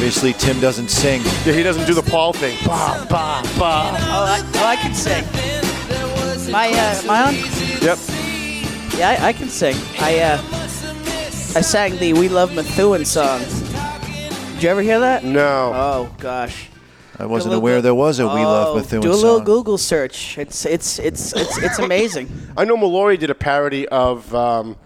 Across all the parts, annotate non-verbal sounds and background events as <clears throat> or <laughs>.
Obviously, Tim doesn't sing. Yeah, he doesn't do the Paul thing. Bah, bah, bah. Oh, I, oh, I can sing. My, uh, my own? Yep. Yeah, I, I can sing. I, uh, I sang the We Love Methuen song. Did you ever hear that? No. Oh gosh. I wasn't aware bit- there was a We Love Oh, Methuen Do a little song. Google search. It's it's it's it's it's <laughs> amazing. I know Mallory did a parody of um,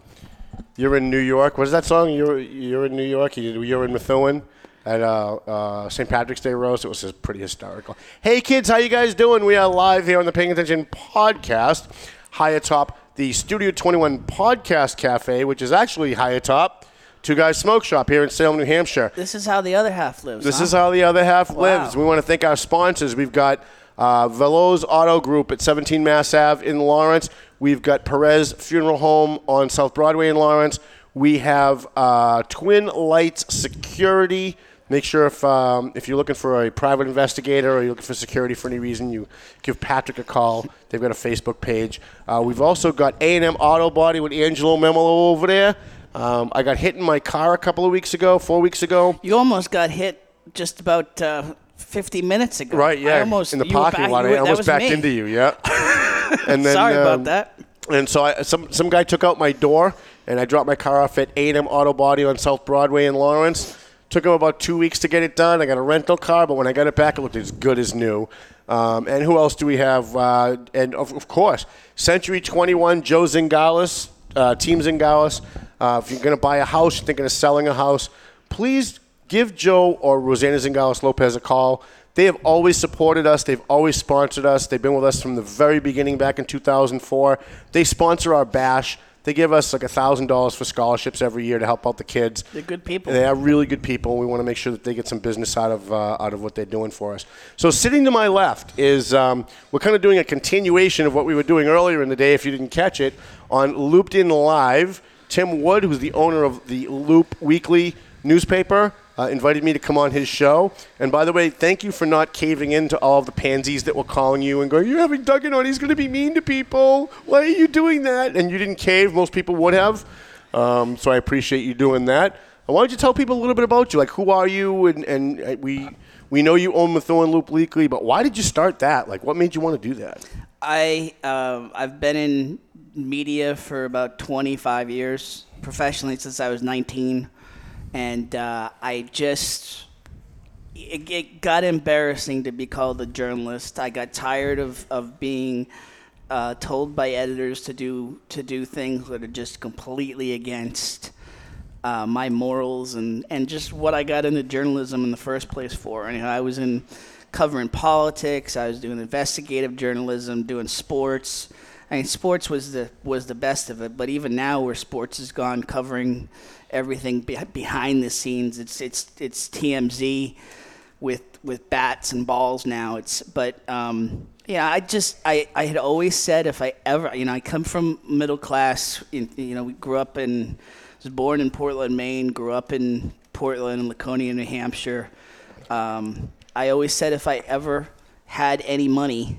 "You're in New York." What is that song? You're You're in New York. You did You're in Methuen at uh, uh, St. Patrick's Day roast. It was just pretty hysterical. Hey kids, how you guys doing? We are live here on the Paying Attention podcast, high atop the Studio 21 Podcast Cafe, which is actually high atop Two Guys Smoke Shop here in Salem, New Hampshire. This is how the other half lives. This huh? is how the other half Wow. lives. We want to thank our sponsors. We've got uh, Veloz Auto Group at 17 Mass Ave in Lawrence. We've got Perez Funeral Home on South Broadway in Lawrence. We have uh, Twin Lights Security. Make sure if um, if you're looking for a private investigator or you're looking for security for any reason, you give Patrick a call. They've got a Facebook page. Uh, we've also got A&M Auto Body with Angelo Memolo over there. Um, I got hit in my car a couple of weeks ago, four weeks ago. You almost got hit just about uh, 50 minutes ago. Right, yeah. I almost in the parking back- lot, I almost backed me. into you. Yeah. <laughs> and then, Sorry um, about that. And so I, some some guy took out my door, and I dropped my car off at A&M Auto Body on South Broadway in Lawrence. Took him about two weeks to get it done. I got a rental car, but when I got it back, it looked as good as new. Um, and who else do we have? Uh, and of, of course, Century 21, Joe Zingales, uh, Team Zingales. Uh, if you're going to buy a house, you're thinking of selling a house, please give Joe or Rosanna Zingales Lopez a call. They have always supported us. They've always sponsored us. They've been with us from the very beginning back in 2004. They sponsor our bash. They give us like $1,000 for scholarships every year to help out the kids. They're good people. They are really good people. We want to make sure that they get some business out of uh, out of what they're doing for us. So sitting to my left is um, we're kind of doing a continuation of what we were doing earlier in the day. If you didn't catch it on Looped In Live, Tim Wood, who's the owner of the Loop Weekly newspaper, uh, invited me to come on his show. And by the way, thank you for not caving in to all of the pansies that were calling you and going, "You're having Duggan on. He's going to be mean to people. Why are you doing that?" And you didn't cave. Most people would have. Um, so I appreciate you doing that. Why don't you tell people a little bit about you? Like, who are you? And, and uh, we we know you own Methuen Loop Weekly, but why did you start that? Like, what made you want to do that? I um, I've been in media for about 25 years, professionally since I was 19, and uh, I just it, it got embarrassing to be called a journalist. I got tired of of being uh, told by editors to do to do things that are just completely against. Uh, my morals and, and just what I got into journalism in the first place for. And, you know, I was in covering politics. I was doing investigative journalism, doing sports. I mean, sports was the was the best of it. But even now, where sports has gone, covering everything be- behind the scenes, it's it's it's TMZ with with bats and balls now. It's but um, yeah, I just I, I had always said if I ever you know I come from middle class. You, you know, we grew up in was born in Portland, Maine. Grew up in Portland and Laconia, New Hampshire. Um, I always said if I ever had any money,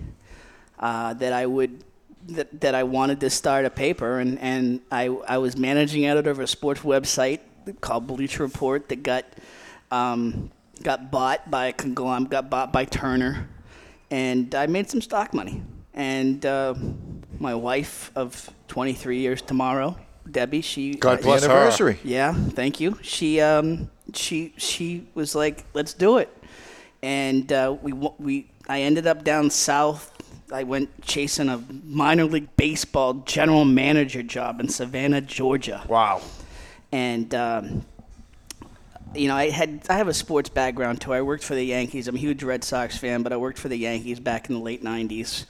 uh, that I would that, that I wanted to start a paper, and, and I, I was managing editor of a sports website called Bleacher Report that got um, got bought by a conglomerate, got bought by Turner, and I made some stock money. And uh, my wife of 23 years tomorrow, Debbie, she God bless her. anniversary. yeah, thank you. She um she she was like, "Let's do it," and uh, we we I ended up down south. I went chasing a minor league baseball general manager job in Savannah, Georgia, Wow. and um, you know, I had I have a sports background too. I worked for the Yankees. I'm a huge Red Sox fan, but I worked for the Yankees back in the late '90s,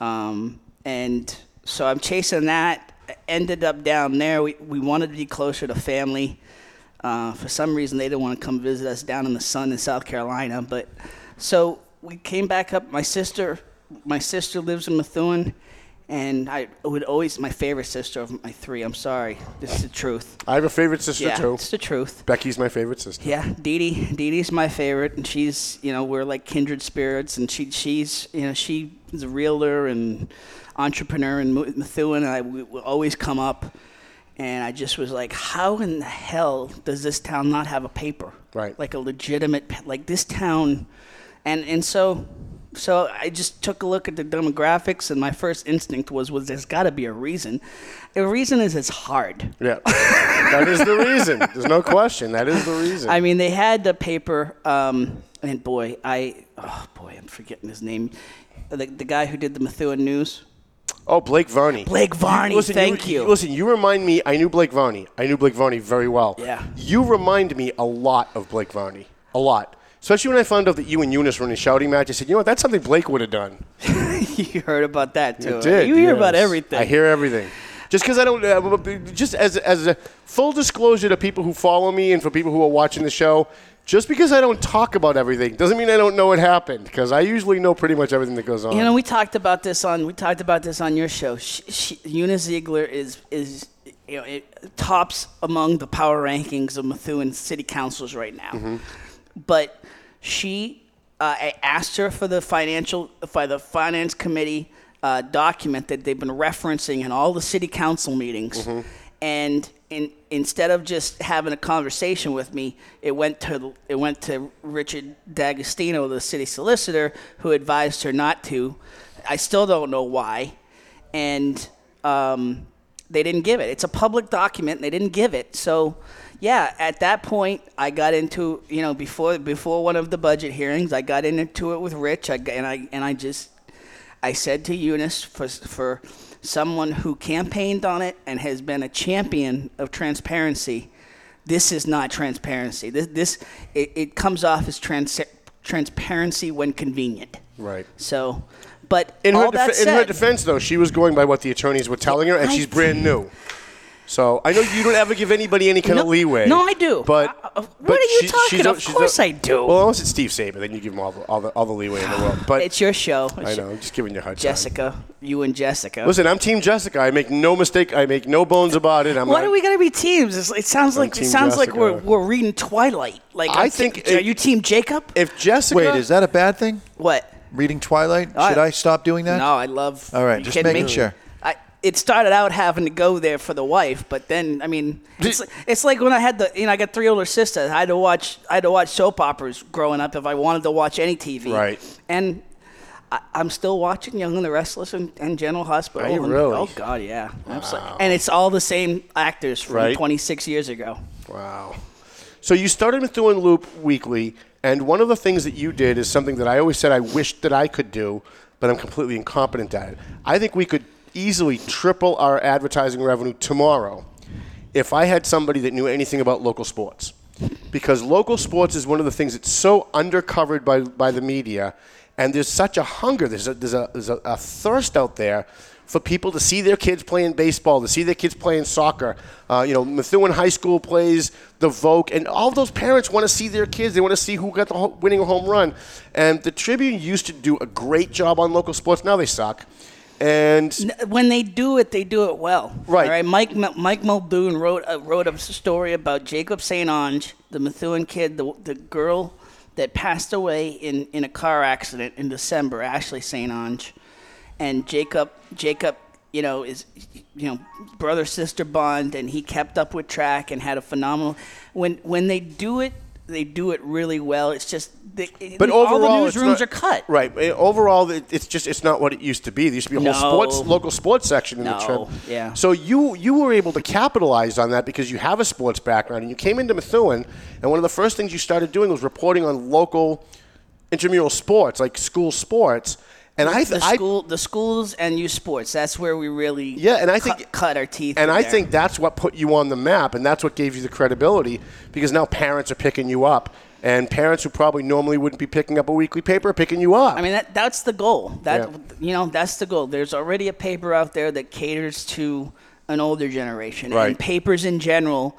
um, and so I'm chasing that. Ended up down there. We we wanted to be closer to family. Uh, for some reason, they didn't want to come visit us down in the sun in South Carolina. But so we came back up. My sister, my sister lives in Methuen, and I would always my favorite sister of my three. I'm sorry, this is the truth. I have a favorite sister yeah, too. it's the truth. Becky's my favorite sister. Yeah, Dee Dee. Dee Dee's my favorite, and she's you know we're like kindred spirits, and she she's you know she's a realtor and entrepreneur in Methuen, and I we always come up, and I just was like, how in the hell does this town not have a paper? Right. Like a legitimate like this town, and and so. So I just took a look at the demographics, and my first instinct was, "Was there's got to be a reason?" The reason is it's hard. Yeah, that is the reason. There's no question. That is the reason. I mean, they had the paper, um, and boy, I oh boy, I'm forgetting his name. The, the guy who did the Methuen News. oh, Blake Varney. Blake Varney, listen, thank you. Listen, you remind me. I knew Blake Varney. I knew Blake Varney very well. Yeah. You remind me a lot of Blake Varney. A lot. Especially when I found out that you and Eunice were in a shouting match. I said, you know what? That's something Blake would have done. <laughs> you heard about that too. I did. You hear yes. about everything. I hear everything. Just because I don't, uh, just as as a full disclosure to people who follow me and for people who are watching the show, just because I don't talk about everything doesn't mean I don't know what happened. Because I usually know pretty much everything that goes on. You know, we talked about this on we talked about this on your show. She, she, Eunice Zeigler is is you know it tops among the power rankings of Methuen city councils right now. Mm-hmm. But she, uh, I asked her for the financial for the finance committee uh, document that they've been referencing in all the city council meetings, Mm-hmm. and in, instead of just having a conversation with me, it went to it went to Richard D'Agostino, the city solicitor, who advised her not to. I still don't know why, and um, they didn't give it. It's a public document, and they didn't give it. So, yeah, at that point, I got into you know before before one of the budget hearings, I got into it with Rich, I, and I and I just I said to Eunice for for someone who campaigned on it and has been a champion of transparency, this is not transparency. This this it, it comes off as trans, transparency when convenient. right. So, but In her, defe- in her defense, though, she was going by what the attorneys were telling her, and I- she's brand new. So I know you don't ever give anybody any kind No- of leeway. no, I do. But Uh, uh, what but are you she- talking? she's a- Of course a- I do. Well, unless it's Steve Saba, then you give him all the all the, all the leeway in the world. But it's your show. I know, I'm just giving you a hard time. Jessica, you and Jessica. Listen, I'm Team Jessica. I make no mistake. I make no bones about it. I'm Why not, are we gonna be teams? It's, it sounds like it Team sounds like we're we're reading Twilight. Like I I'm think Are it- you Team Jacob? If Jessica, Wait, is that a bad thing? What? Reading Twilight? I- Should I stop doing that? No, I love. All right, just kidding making me? sure. It started out having to go there for the wife, but then I mean, it's, like- it's like when I had the you know I got three older sisters. I had to watch I had to watch soap operas growing up if I wanted to watch any TV. Right. And I, I'm still watching Young and the Restless and, and General Hospital. Are you oh, and- really? Oh God, yeah. Absolutely. And it's all the same actors from Right. 26 years ago. Wow. So you started doing Loop weekly, and one of the things that you did is something that I always said I wished that I could do, but I'm completely incompetent at it. I think we could easily triple our advertising revenue tomorrow if I had somebody that knew anything about local sports. Because local sports is one of the things that's so undercovered by, by the media, and there's such a hunger, there's a, there's, a, there's a, a thirst out there for people to see their kids playing baseball, to see their kids playing soccer. Uh, you know, Methuen High School plays the Vogue, and all those parents want to see their kids. They want to see who got the ho- winning home run. And the Tribune used to do a great job on local sports. Now they suck. And when they do it, they do it well. Right. All right. Mike Mike Muldoon wrote uh, wrote a story about Jacob St. Ange, the Methuen kid, the the girl that passed away in, in a car accident in December, Ashley St. Ange, and Jacob Jacob, you know, is you know brother sister bond, and he kept up with track and had a phenomenal. When when they do it, they do it really well. It's just. They, But all overall, the newsrooms are cut. Right. Overall, it- it's just it's not what it used to be. There used to be a whole No. sports local sports section in the No, trip. yeah. So you you were able to capitalize on that because you have a sports background and you came into Methuen, and one of the first things you started doing was reporting on local intramural sports, like school sports. And I, the th- I school, the schools and youth sports. That's where we really Yeah, and I cut, think- cut our teeth. And I there. think that's what put you on the map, and that's what gave you the credibility because now parents are picking you up, and parents who probably normally wouldn't be picking up a weekly paper are picking you up. I mean, that, that's the goal. That Yeah. you know, that's the goal. There's already a paper out there that caters to an older generation, Right. and papers in general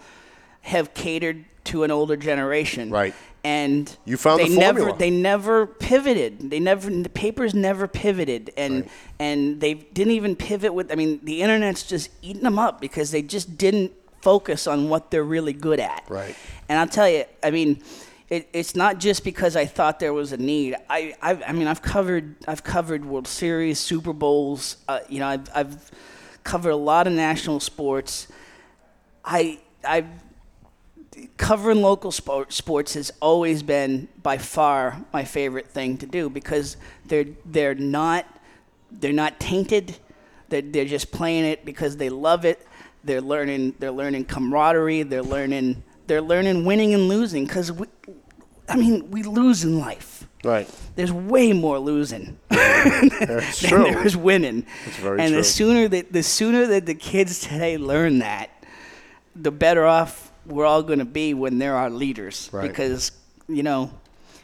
have catered to an older generation. Right. And You found they the never they never pivoted. They never the papers never pivoted, and and they didn't even pivot with. I mean, the internet's just eating them up because they just didn't focus on what they're really good at. Right. And I'll tell you, I mean, it, it's not just because I thought there was a need. I, I, I mean, I've covered, I've covered World Series, Super Bowls. Uh, you know, I've, I've covered a lot of national sports. I, I, covering local sport, sports has always been by far my favorite thing to do because they're, they're not, they're not tainted. They're, they're just playing it because they love it. They're learning. They're learning camaraderie. They're learning. They're learning winning and losing. Because I mean, we lose in life. right. There's way more losing <laughs> than true. there is winning. That's very true. and true. the sooner that the sooner that the kids today learn that, the better off we're all going to be when they're our leaders. Right. Because you know,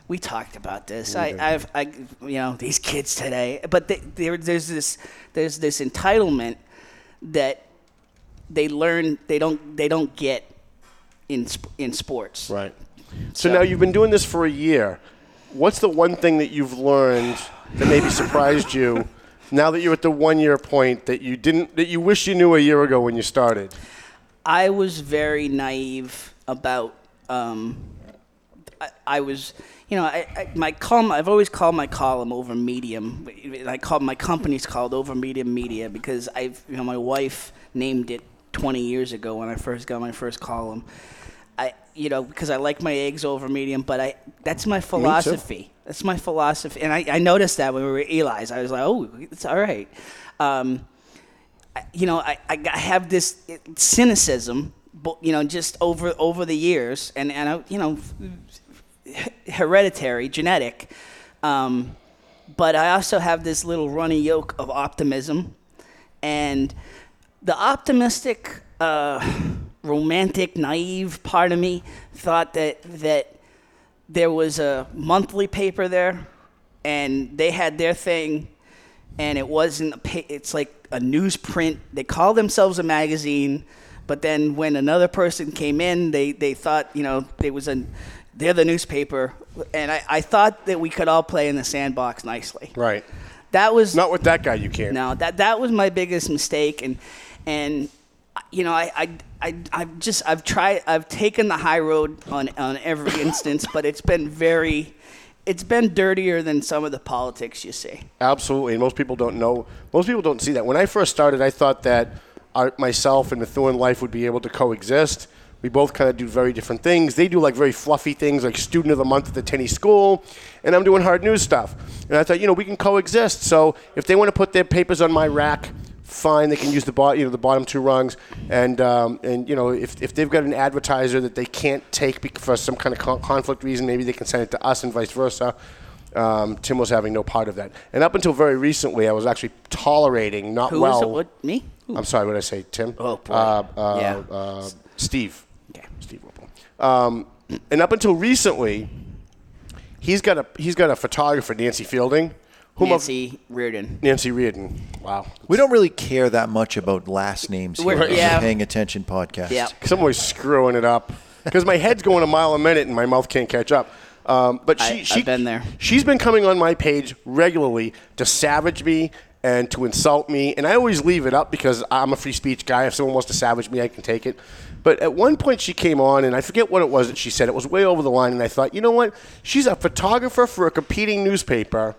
we talked about this. I, mm-hmm. I've, I, you know, these kids today. But they, there's this, there's this entitlement that they learn they don't they don't get in in sports. Right. So, now you've been doing this for a year. What's the one thing that you've learned that maybe surprised you <laughs> now that you're at the one year point that you didn't that you wish you knew a year ago when you started? I was very naive about. Um, I, I was, you know, I, I, my column. I've always called my column over medium. I call my company's called over medium media because I've, you know, my wife named it 20 years ago when I first got my first column. I, you know, because I like my eggs over medium, but I that's my philosophy. That's my philosophy, and I, I noticed that when we were at Eli's. I was like, oh, it's all right. Um, you know, I, I have this cynicism, you know, just over over the years, and and I, you know, hereditary, genetic. Um, but I also have this little runny yoke of optimism, and the optimistic, uh, romantic, naive part of me thought that that there was a monthly paper there, and they had their thing, and it wasn't. A pa- it's like a newsprint. They call themselves a magazine, but then when another person came in, they they thought you know there was a. They're the newspaper, and I, I thought that we could all play in the sandbox nicely. Right. That was Not with that guy, you can't. no, that that was my biggest mistake, and and you know I I I I've just I've tried I've taken the high road on on every <laughs> instance, but it's been very. It's been dirtier than some of the politics you see. Absolutely, and most people don't know. Most people don't see that. When I first started, I thought that our, myself and Methuen Life would be able to coexist. We both kind of do very different things. They do like very fluffy things, like student of the month at the Tenney School, and I'm doing hard news stuff. And I thought, you know, we can coexist. So if they want to put their papers on my rack, fine. They can use the bot, you know, the bottom two rungs. And um, and you know, if, if they've got an advertiser that they can't take for some kind of con- conflict reason, maybe they can send it to us and vice versa. Um, Tim was having no part of that. And up until very recently, I was actually tolerating not Who well. was it? What me? Who? I'm sorry, what did I say, Tim? Oh, boy. Uh, uh, Yeah. uh, Steve. Okay. Steve Whipple. Um, and up until recently, he's got a he's got a photographer, Nancy Fielding, whom I've- Nancy Reardon. Nancy Reardon. Wow. We don't really care that much about last names here. We're- on yeah. Paying attention podcast. Yeah. Because I'm always screwing it up. Because my head's going a mile a minute and my mouth can't catch up. Um, but she, I- she, I've been there. She's been coming on my page regularly to savage me and to insult me. And I always leave it up because I'm a free speech guy. If someone wants to savage me, I can take it. But at one point, she came on, and I forget what it was that she said. It was way over the line. And I thought, you know what? She's a photographer for a competing newspaper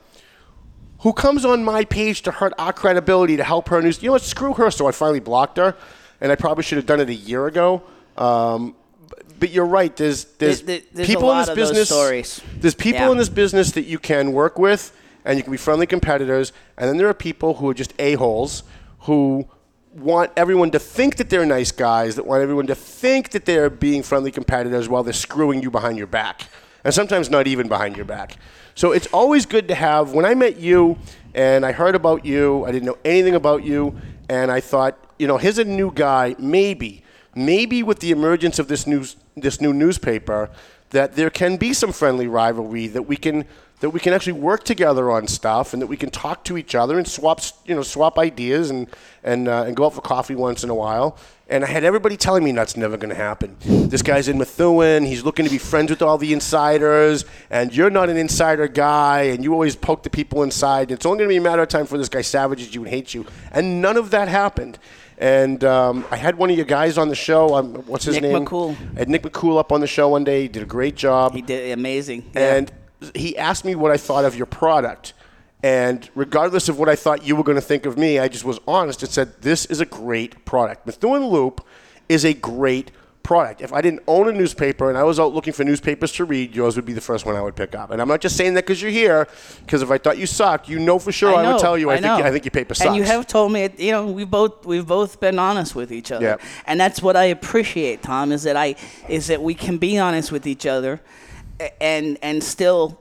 who comes on my page to hurt our credibility to help her news. You know what? Screw her. So I finally blocked her, and I probably should have done it a year ago. Um, but, you're right. There's there's There- there- there's a people lot in this of business. stories. There's people Yeah. in this business that you can work with, and you can be friendly competitors. And then there are people who are just a holes who want everyone to think that they're nice guys, that want everyone to think that they're being friendly competitors while they're screwing you behind your back. and sometimes not even behind your back. So it's always good to have. When I met you and I heard about you, I didn't know anything about you, and I thought, you know, here's a new guy. Maybe, maybe with the emergence of this news, this new newspaper, that there can be some friendly rivalry that we can that we can actually work together on stuff and that we can talk to each other and swap you know swap ideas and and uh, and go out for coffee once in a while. And I had everybody telling me that's never going to happen. This guy's in Methuen. He's looking to be friends with all the insiders, and you're not an insider guy, and you always poke the people inside. It's only going to be a matter of time before this guy savages you and hates you. And none of that happened. And um, I had one of your guys on the show. Um, what's his Nick name? Nick McCool. I had Nick McCool up on the show one day. He did a great job. He did amazing. Yeah. And he asked me what I thought of your product. And regardless of what I thought you were going to think of me, I just was honest and said, This is a great product. Methuen Loop is a great product. If I didn't own a newspaper and I was out looking for newspapers to read, yours would be the first one I would pick up. And I'm not just saying that because you're here, because if I thought you sucked, you know for sure I, know, would tell you I, think, know. I think your paper sucks. And you have told me, you know, we both we've both been honest with each other, Yep. and that's what I appreciate, Tom. Is that I is that we can be honest with each other, and and still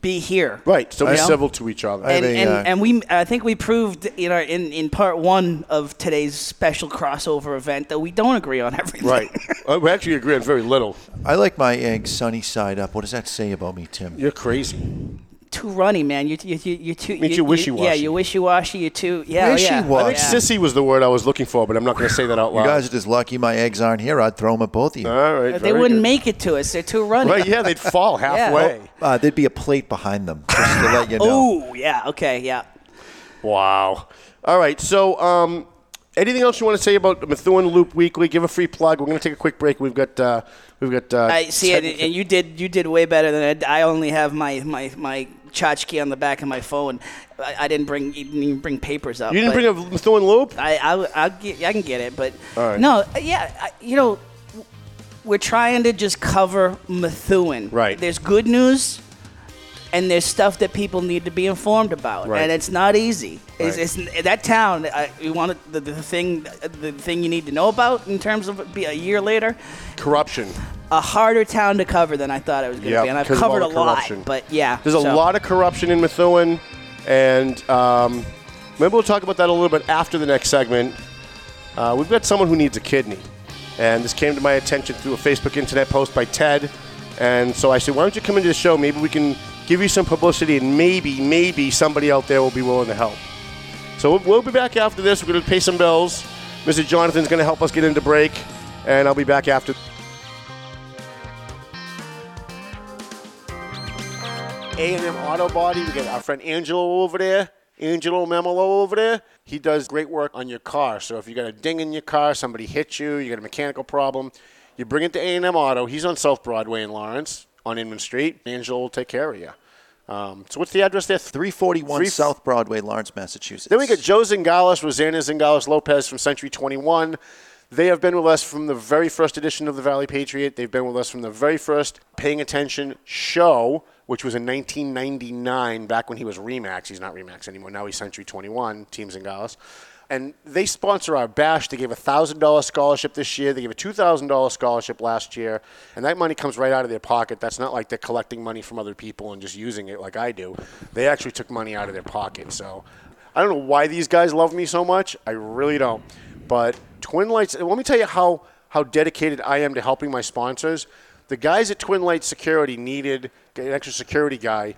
be here. Right, so we're know? civil to each other. And, have a, and, uh, and we, I think we proved, you know, in, in part one of today's special crossover event that we don't agree on everything. right. <laughs> Uh, we actually agree on very little. I like my eggs sunny side up. What does that say about me, Tim? You're crazy. Too runny, man. You, you, you, you're too. Means you, you're wishy-washy. Yeah, you're wishy-washy. You're too. Yeah, yeah. Wishy-washy. I think Yeah. sissy was the word I was looking for, but I'm not going to say that out loud. You guys are just lucky my eggs aren't here. I'd throw them at both of you. All right. They wouldn't good. make it to us. They're too runny. Right, yeah, they'd fall <laughs> halfway. Uh, there'd be a plate behind them, just to let you know. Oh, yeah. Okay, yeah. Wow. All right. So, um, anything else you want to say about Methuen Loop Weekly? Give a free plug. We're going to take a quick break. We've got uh, we've got. Uh, I see it, and you did you did way better than I. I only have my my my tchotchke on the back of my phone. I, I didn't bring didn't even bring papers up. You didn't bring a Methuen Loop. I I I'll get, I can get it, but right. no, yeah, I, you know, we're trying to just cover Methuen. Right. There's good news. And there's stuff that people need to be informed about, Right. and it's not easy. Right. it's that town. I, you want the, the thing, the thing you need to know about in terms of it be a year later. Corruption. A harder town to cover than I thought it was going to Yep, be, and I've 'cause of all covered a the lot. corruption. But yeah, There's a so- lot of corruption in Methuen, and um, maybe we'll talk about that a little bit after the next segment. Uh, we've got someone who needs a kidney, and this came to my attention through a Facebook internet post by Ted, and so I said, why don't you come into the show? Maybe we can give you some publicity, and maybe, maybe somebody out there will be willing to help. So we'll, we'll be back after this. We're going to pay some bills. Mr. Jonathan's going to help us get into break, and I'll be back after. A&M Auto Body. We got our friend Angelo over there. Angelo Memolo over there. He does great work on your car. So if you got a ding in your car, somebody hit you, you got a mechanical problem, you bring it to A&M Auto. He's on South Broadway in Lawrence on Inman Street. Angelo will take care of you. Um, so what's the address there? 341 Three- South Broadway, Lawrence, Massachusetts. Then we got Joe Zingales, Rosanna Zingales Lopez from Century 21. They have been with us from the very first edition of the Valley Patriot. They've been with us from the very first Paying Attention show, which was in 1999, back when he was Remax. He's not Remax anymore. Now he's Century 21, Team Zingales. And they sponsor our bash. They gave a $1,000 scholarship this year. They gave a $2,000 scholarship last year. And that money comes right out of their pocket. That's not like they're collecting money from other people and just using it like I do. They actually took money out of their pocket. So I don't know why these guys love me so much. I really don't. But Twin Lights, let me tell you how, how dedicated I am to helping my sponsors. The guys at Twin Lights Security needed an extra security guy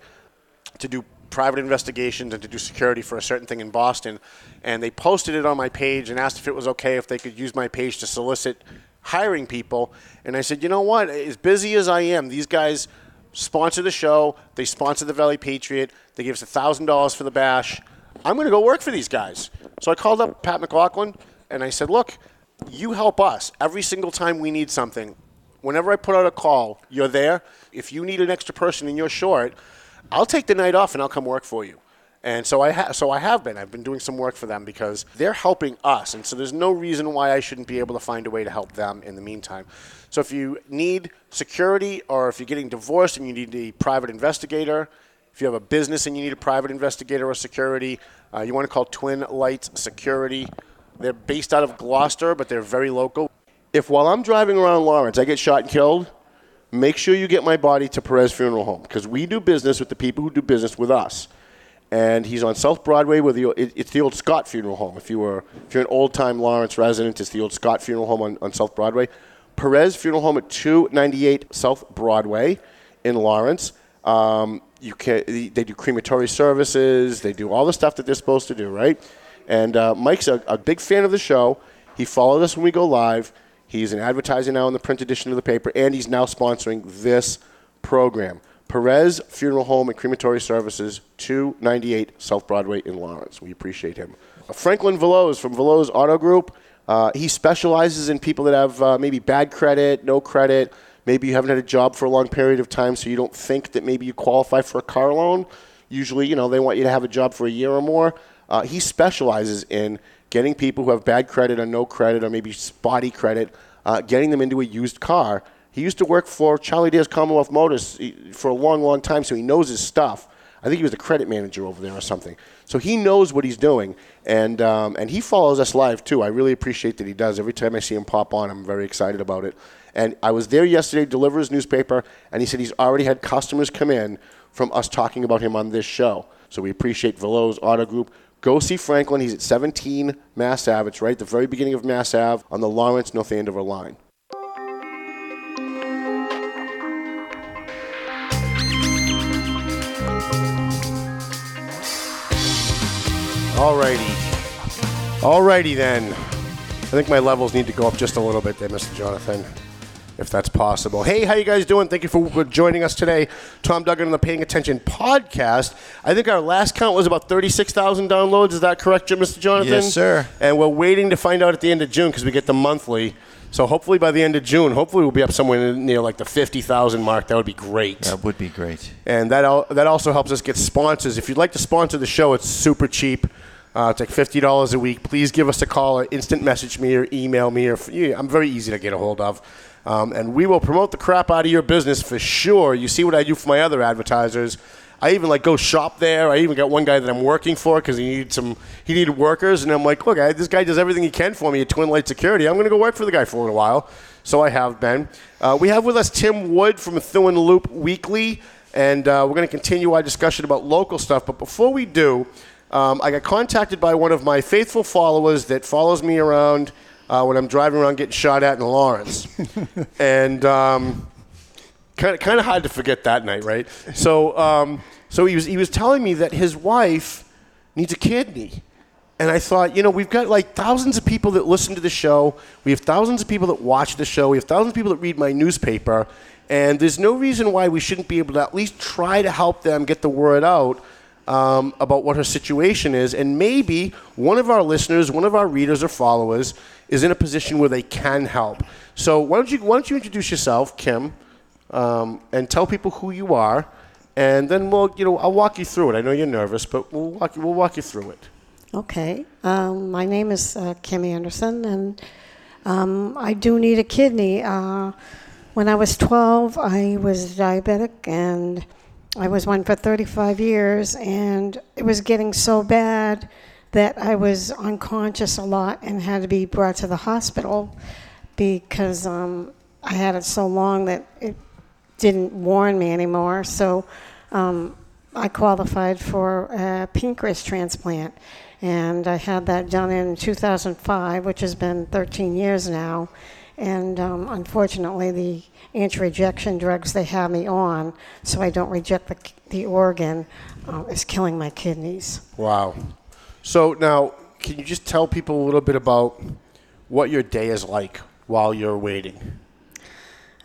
to do private investigations and to do security for a certain thing in Boston. And they posted it on my page and asked if it was okay if they could use my page to solicit hiring people. And I said, you know what? As busy as I am, these guys sponsor the show. They sponsor the Valley Patriot. They give us $1,000 for the bash. I'm going to go work for these guys. So I called up Pat McLaughlin and I said, look, you help us every single time we need something. Whenever I put out a call, you're there. If you need an extra person and you're short, I'll take the night off and I'll come work for you. And so I ha- so I have been. I've been doing some work for them because they're helping us, and so there's no reason why I shouldn't be able to find a way to help them in the meantime. So if you need security, or if you're getting divorced and you need a private investigator, if you have a business and you need a private investigator or security, uh, you want to call Twin Lights Security. They're based out of Gloucester, but they're very local. If while I'm driving around Lawrence, I get shot and killed, make sure you get my body to Perez Funeral Home because we do business with the people who do business with us. And he's on South Broadway with the it, it's the old Scott Funeral Home. If you were if you're an old time Lawrence resident, it's the old Scott Funeral Home on, on South Broadway. Perez Funeral Home at 298 South Broadway in Lawrence. Um, you can they do crematory services. They do all the stuff that they're supposed to do, right? And uh, Mike's a, a big fan of the show. He followed us when we go live. He's an advertiser now in the print edition of the paper, and he's now sponsoring this program. Perez Funeral Home and Crematory Services, 298 South Broadway in Lawrence. We appreciate him. Franklin Veloz from Veloz Auto Group. Uh, he specializes in people that have uh, maybe bad credit, no credit. Maybe you haven't had a job for a long period of time, so you don't think that maybe you qualify for a car loan. Usually, you know, they want you to have a job for a year or more. Uh, he specializes in getting people who have bad credit or no credit or maybe spotty credit, uh, getting them into a used car. He used to work for Charlie Dare's Commonwealth Motors for a long, long time, so he knows his stuff. I think he was the credit manager over there or something. So he knows what he's doing, and um, and he follows us live too. I really appreciate that he does. Every time I see him pop on, I'm very excited about it. And I was there yesterday to deliver his newspaper, and he said he's already had customers come in from us talking about him on this show. So we appreciate Veloz Auto Group. Go see Franklin. He's at 17 Mass Ave. It's right at the very beginning of Mass Ave on the Lawrence North Andover line. Alrighty. Alrighty then. I think my levels need to go up just a little bit there, Mr. Jonathan, if that's possible. Hey, how you guys doing? Thank you for joining us today. Tom Duggan on the Paying Attention podcast. I think our last count was about 36,000 downloads. Is that correct, Mr. Jonathan? Yes, sir. And we're waiting to find out at the end of June because we get the monthly. So hopefully by the end of June, hopefully we'll be up somewhere near like the 50,000 mark. That would be great. That would be great. And that, al- that also helps us get sponsors. If you'd like to sponsor the show, it's super cheap. Uh, it's like fifty dollars a week. Please give us a call or instant message me or email me. Or yeah, I'm very easy to get a hold of, um, and we will promote the crap out of your business for sure. You see what I do for my other advertisers. I even like go shop there. I even got one guy that I'm working for because he needed some. He needed workers, and I'm like, look, I, this guy does everything he can for me at Twin Light Security. I'm going to go work for the guy for a little while. So I have been. Uh, we have with us Tim Wood from Thune Loop Weekly, and uh, we're going to continue our discussion about local stuff. But before we do. Um, I got contacted by one of my faithful followers that follows me around uh, when I'm driving around getting shot at in Lawrence, <laughs> and um, kind of kind of hard to forget that night, right? So um, so he was he was telling me that his wife needs a kidney. And I thought, you know, we've got like thousands of people that listen to the show. We have thousands of people that watch the show. We have thousands of people that read my newspaper. And there's no reason why we shouldn't be able to at least try to help them get the word out um, about what her situation is, and maybe one of our listeners, one of our readers or followers, is in a position where they can help. So why don't you why don't you introduce yourself, Kim, um, and tell people who you are, and then we'll you know I'll walk you through it. I know you're nervous, but we'll walk we'll walk you through it. Okay. Um, my name is uh, Kim Anderson, and um, I do need a kidney. Uh, when I was 12, I was diabetic, and I was one for 35 years, and it was getting so bad that I was unconscious a lot and had to be brought to the hospital because um, I had it so long that it didn't warn me anymore. So um, I qualified for a pancreas transplant, and I had that done in 2005, which has been 13 years now. And um, unfortunately, the anti-rejection drugs they have me on, so I don't reject the, the organ, uh, is killing my kidneys. Wow. So now, can you just tell people a little bit about what your day is like while you're waiting?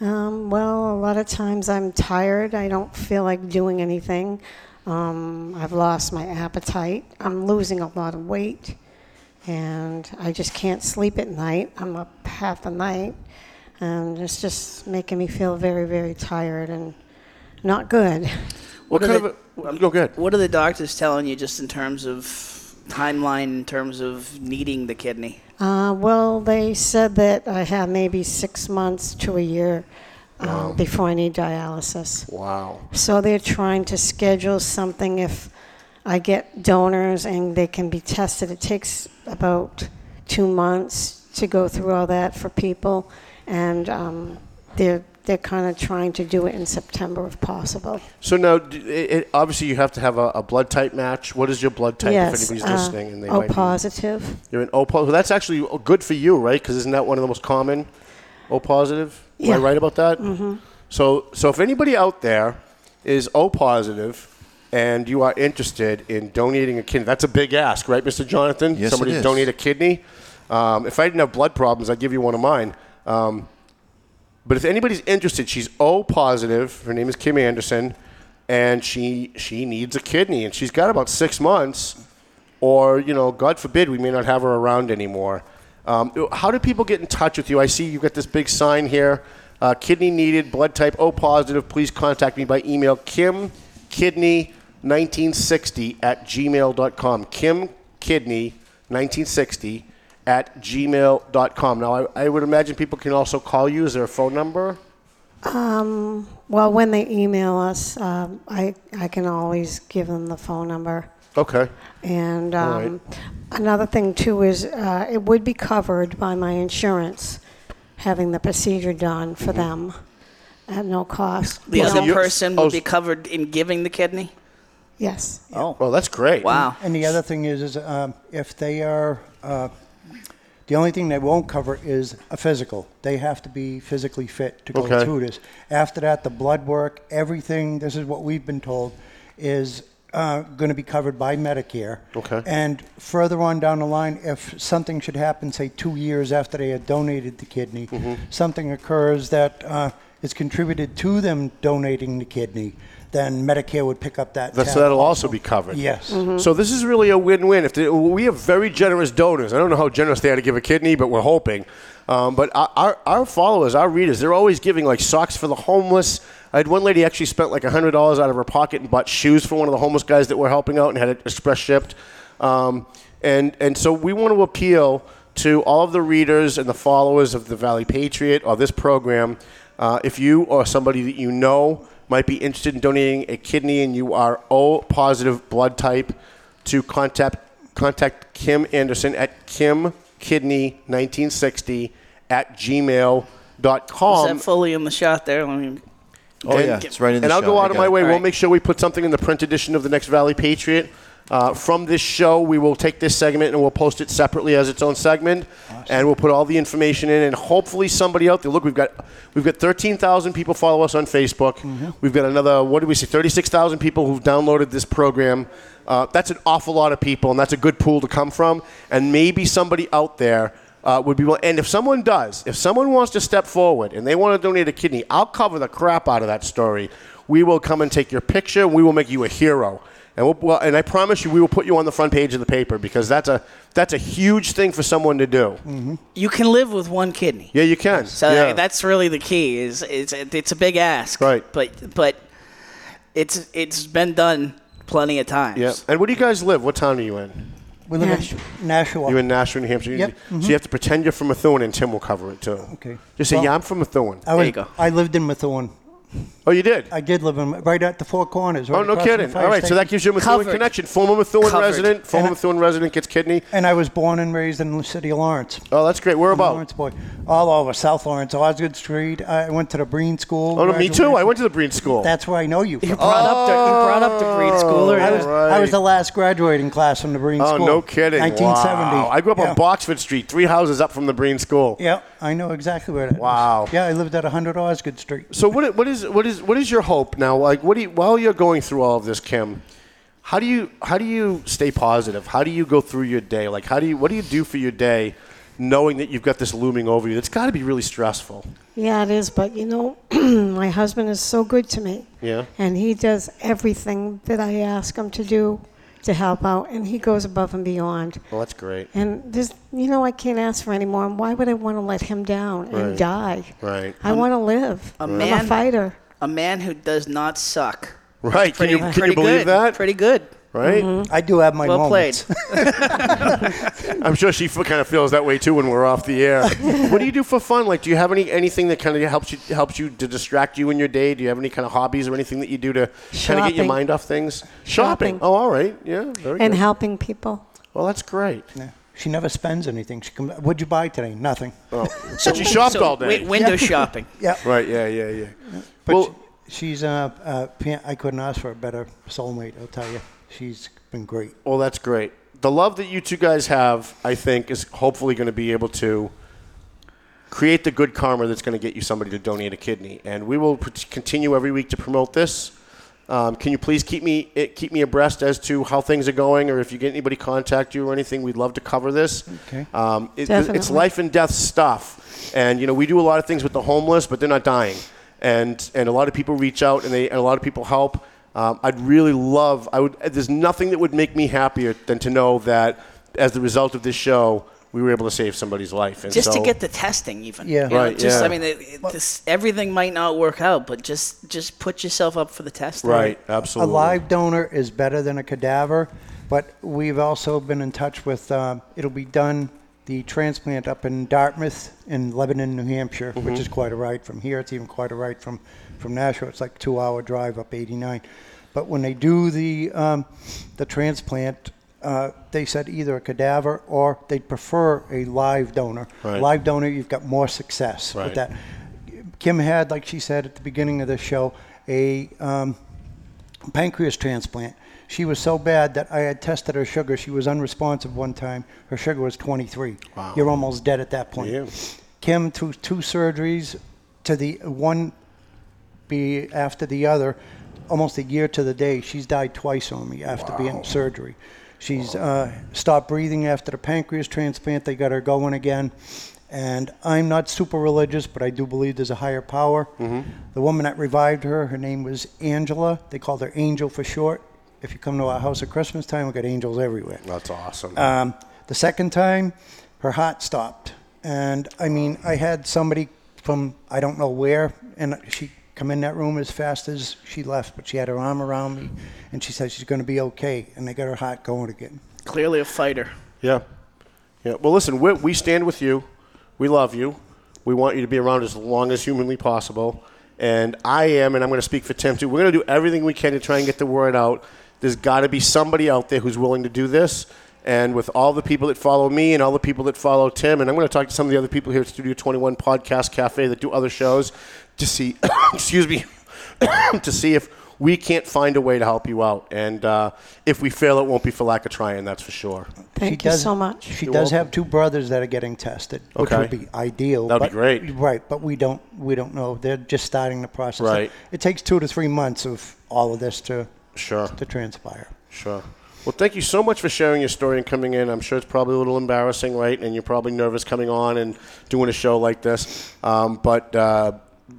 Um, well, a lot of times I'm tired. I don't feel like doing anything. Um, I've lost my appetite. I'm losing a lot of weight. And I just can't sleep at night. I'm up half the night. And it's just making me feel very, very tired and not good. What, are kind the- of a, go good? What are the doctors telling you just in terms of timeline, in terms of needing the kidney? Uh, well, they said that I have maybe six months to a year uh, before I need dialysis. Wow. So they're trying to schedule something if I get donors and they can be tested. It takes about two months to go through all that for people, and um, they're they're kind of trying to do it in September if possible. So now, d- it, it, obviously, you have to have a, a blood type match. What is your blood type? yes. if anybody's uh, listening, and they O might be- positive. You're an O positive. That's actually good for you, right? Because isn't that one of the most common O positive? Am I Yeah. right about that? Mm-hmm. So, so if anybody out there is O positive and you are interested in donating a kidney, that's a big ask, right, Mr. Jonathan? Yes, Somebody it to is. donate a kidney. Um, if I didn't have blood problems, I'd give you one of mine. Um, but if anybody's interested, she's O positive. Her name is Kim Anderson, and she she needs a kidney, and she's got about six months or you know, God forbid, we may not have her around anymore. Um, how do people get in touch with you? I see you've got this big sign here. Uh, kidney needed, blood type O positive. Please contact me by email, kimkidney1960 at gmail.com. kimkidney1960 at gmail.com. Now, I, I would imagine people can also call you. Is there a phone number? Um, well, when they email us, um, I, I can always give them the phone number. Okay. And All right. um, another thing, too, is uh, it would be covered by my insurance, having the procedure done Mm-hmm. for them at no cost. The You other know- you- person oh, would be covered in giving the kidney. Yes. Oh, Oh, that's great. wow. And the other thing is, is um, if they are, uh, the only thing they won't cover is a physical. They have to be physically fit to go Okay. through this. After that, the blood work, everything, this is what we've been told, is uh, going to be covered by Medicare. Okay. And further on down the line, if something should happen, say two years after they had donated the kidney, Mm-hmm. something occurs that uh, is contributed to them donating the kidney, then Medicare would pick up that. That's, tab that'll also be covered. Yes. So this is really a win-win. If they, we have very generous donors, I don't know how generous they are to give a kidney, but we're hoping. Um, but our, our, our followers, our readers, they're always giving like socks for the homeless. I had one lady actually spent like hundred dollars out of her pocket and bought shoes for one of the homeless guys that we're helping out and had it express shipped. Um, and and so we want to appeal to all of the readers and the followers of the Valley Patriot or this program. Uh, if you or somebody that you know might be interested in donating a kidney and you are O positive blood type, to contact contact Kim Anderson at kimkidney1960 at gmail.com. Is that fully in the shot there? Let me. Oh, And- yeah. It's right in the And I'll shot. go I out of my way. All We'll right. make sure we put something in the print edition of the next Valley Patriot. Uh, from this show, we will take this segment and we'll post it separately as its own segment, and we'll put all the information in. And hopefully, somebody out there. Look, we've got we've got thirteen thousand people follow us on Facebook. Mm-hmm. We've got another what did we say? Thirty six thousand people who've downloaded this program. Uh, that's an awful lot of people, and that's a good pool to come from. And maybe somebody out there uh, would be. will- And if someone does, if someone wants to step forward and they want to donate a kidney, I'll cover the crap out of that story. We will come and take your picture. and We will make you a hero. And, we'll, well, and I promise you, we will put you on the front page of the paper because that's a that's a huge thing for someone to do. Mm-hmm. You can live with one kidney. Yeah, you can. So yeah. that's really the key. Is it's it's a big ask. Right. But but it's it's been done plenty of times. yeah. And where do you guys live? What town are you in? We live Nashua. in Nashua. You're in Nashua, New Hampshire. Yep. So mm-hmm. you have to pretend you're from Methuen, and Tim will cover it too. Okay. Just say, Well- yeah, I'm from Methuen. I was, you go. I lived in Methuen. Oh, you did? I did live in right at the Four Corners. Right Oh, no across from the kidding. fire All right, so station. that gives you a Methuen Covered. connection. Former Methuen Covered. resident, former And I- Methuen resident gets kidney. And I was born and raised in the city of Lawrence. Oh, that's great. I'm a Whereabouts? Lawrence boy. All over South Lawrence, Osgood Street. I went to the Breen School. Oh, no, me too. I went to the Breen School. That's where I know you You from. brought up the you brought up the Breen schooler. Oh, I was, right. I was the last graduating class from the Breen oh, School. oh, School. no kidding. 1970. Wow. I grew up yeah. on Boxford Street, three houses up from the Breen School. Yeah, I know exactly where that is. Wow. Yeah, I lived at 100 Osgood Street. So what, i- what is what is what is your hope now? Like what do you, while you're going through all of this, Kim? How do you how do you stay positive? How do you go through your day? Like how do you what do you do for your day, knowing that you've got this looming over you? It's got to be really stressful. Yeah, it is. But you know, <clears throat> my husband is so good to me. Yeah. And he does everything that I ask him to do to help out, and he goes above and beyond. Well, that's great. And there's, you know, I can't ask for any more. And Why would I want to let him down and Right. die? Right. I want to live. a I'm man- a fighter. a man who does not suck. Right. Can Pretty, you can pretty you believe good. that? Pretty good. Right. I do have my Well played. moments. <laughs> <laughs> I'm sure she kind of feels that way too when we're off the air. <laughs> what do you do for fun? Like, do you have any anything that kind of helps you helps you to distract you in your day? Do you have any kind of hobbies or anything that you do to kind of get your Shopping. mind off things? Shopping. Oh, all right. Yeah. Very And good. helping people. Well, that's great. Yeah. She never spends anything. She comes. What'd you buy today? Nothing. Oh. So she shopped so all day. wi- window Yeah. shopping. Yeah. Right. Yeah. Yeah. Yeah. But well, she- she's uh, uh, pan- I couldn't ask for a better soulmate. I'll tell you. She's been great. Well, that's great. The love that you two guys have, I think, is hopefully going to be able to create the good karma that's going to get you somebody to donate a kidney. And we will pr- continue every week to promote this. Um, can you please keep me eh, keep me abreast as to how things are going, or if you get anybody contact you or anything? We'd love to cover this. Okay. Um, it- it's life and death stuff, and you know we do a lot of things with the homeless, but they're not dying, and and a lot of people reach out and they and a lot of people help. Um, I'd really love. I would. There's nothing that would make me happier than to know that as the result of this show, we were able to save somebody's life. And just so, to get the testing even Yeah. You know, Right, just yeah. i mean it, it- this, everything might not work out but just just put yourself up for the testing right, Absolutely. A live donor is better than a cadaver, but we've also been in touch with. Um, it'll be done. The transplant up in Dartmouth in Lebanon, New Hampshire, which is quite a ride from here. It's even quite a ride from from Nashua. It's like two-hour drive up 89. But when they do the um, the transplant, uh, they said either a cadaver or they'd prefer a live donor. Right. Live donor, you've got more success Right. with that. Kim had, like she said at the beginning of the show, a um, pancreas transplant. She was so bad that I had tested her sugar. She was unresponsive one time. Her sugar was 23. Wow. You're almost dead at that point. Yeah. Kim, through two surgeries, to the one be after the other, almost a year to the day. She's died twice on me after being in surgery. She's uh, stopped breathing after the pancreas transplant. They got her going again. And I'm not super religious, but I do believe there's a higher power. The woman that revived her, her name was Angela. They called her Angel for short. If you come to our house at Christmas time, we got angels everywhere. That's awesome. Um, the second time, her heart stopped, and I mean, I had somebody from I don't know where, and she come in that room as fast as she left, but she had her arm around me, and she said she's going to be okay, and they got her heart going again. clearly a fighter Yeah. Yeah. Well, listen, we, we stand with you. We love you. We want you to be around as long as humanly possible. And I am, and I'm going to speak for Tim too. We're going to do everything we can to try and get the word out. There's got to be somebody out there who's willing to do this. And with all the people that follow me and all the people that follow Tim, and I'm going to talk to some of the other people here at Studio 21 Podcast Cafe that do other shows to see, <coughs> excuse me, <coughs> to see if we can't find a way to help you out. And uh, if we fail, it won't be for lack of trying, that's for sure. Thank she you does, so much. She You're does welcome. have two brothers that are getting tested, which Okay. would be ideal. That'd be great. Right, but we don't we don't know. They're just starting the process. Right. It takes two to three months of all of this to Sure. to transpire. Sure. Well, thank you so much for sharing your story and coming in. I'm sure it's probably a little embarrassing, right? And you're probably nervous coming on and doing a show like this. Um, but uh,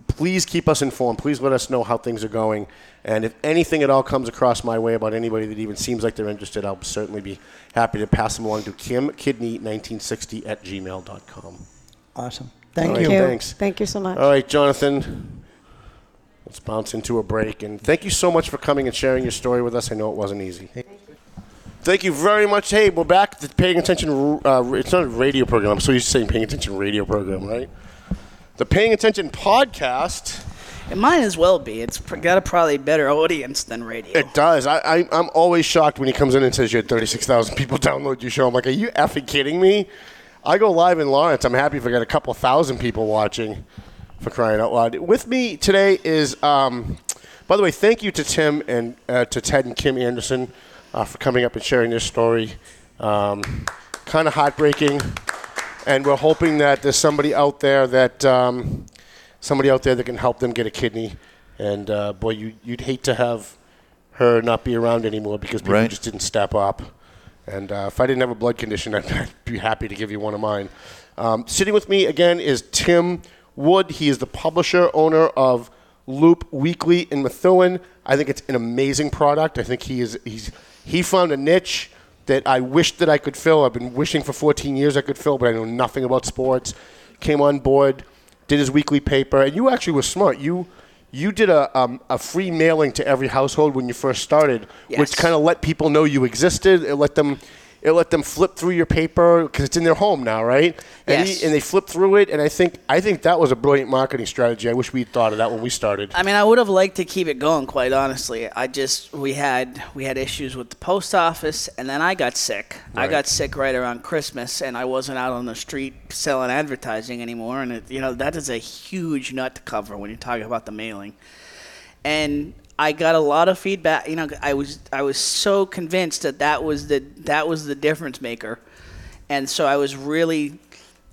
please keep us informed. Please let us know how things are going. And if anything at all comes across my way about anybody that even seems like they're interested, I'll certainly be happy to pass them along to kimkidney1960 at gmail.com. Awesome. Thank All right, you. Thank you. Thanks. Thank you so much. All right, Jonathan. Let's bounce into a break. And thank you so much for coming and sharing your story with us. I know it wasn't easy. Thank you very much. Hey, we're back to paying attention. Uh, it's not a radio program. I'm so used to saying paying attention radio program, right? The paying attention podcast. it might as well be It's got a probably better audience than radio It does. I, I, I'm always shocked when he comes in and says you had 36,000 people <laughs> download your show. I'm like, are you effing kidding me? I go live in Lawrence. I'm happy if I got a couple thousand people watching for crying out loud. With me today is, um, by the way, thank you to Tim and uh, to Ted and Kim Anderson uh, for coming up and sharing their story. Um, kind of heartbreaking, and we're hoping that there's somebody out there that um, somebody out there that can help them get a kidney. And uh, boy, you, you'd hate to have her not be around anymore because people Right. just didn't step up. And uh, if I didn't have a blood condition, <laughs> I'd, I'd be happy to give you one of mine. Um, sitting with me again is Tim Wood. He is the publisher, owner of Loop Weekly in Methuen. I think it's an amazing product. I think he is he's he found a niche that I wished that I could fill. I've been wishing for 14 years I could fill, but I know nothing about sports. Came on board, did his weekly paper, and you actually were smart. You you did a um, a free mailing to every household when you first started, Yes. which kind of let people know you existed. It let them It let them flip through your paper because it's in their home now, right? And, Yes. and they flip through it, and I think I think that was a brilliant marketing strategy. I wish we'd thought of that when we started. I mean, I would have liked to keep it going. Quite honestly, I just we had we had issues with the post office, and then I got sick. Right. I got sick right around Christmas, and I wasn't out on the street selling advertising anymore. And it, you know that is a huge nut to cover when you're talking about the mailing. And I got a lot of feedback. You know, I was I was so convinced that that was the that was the difference maker, and so I was really,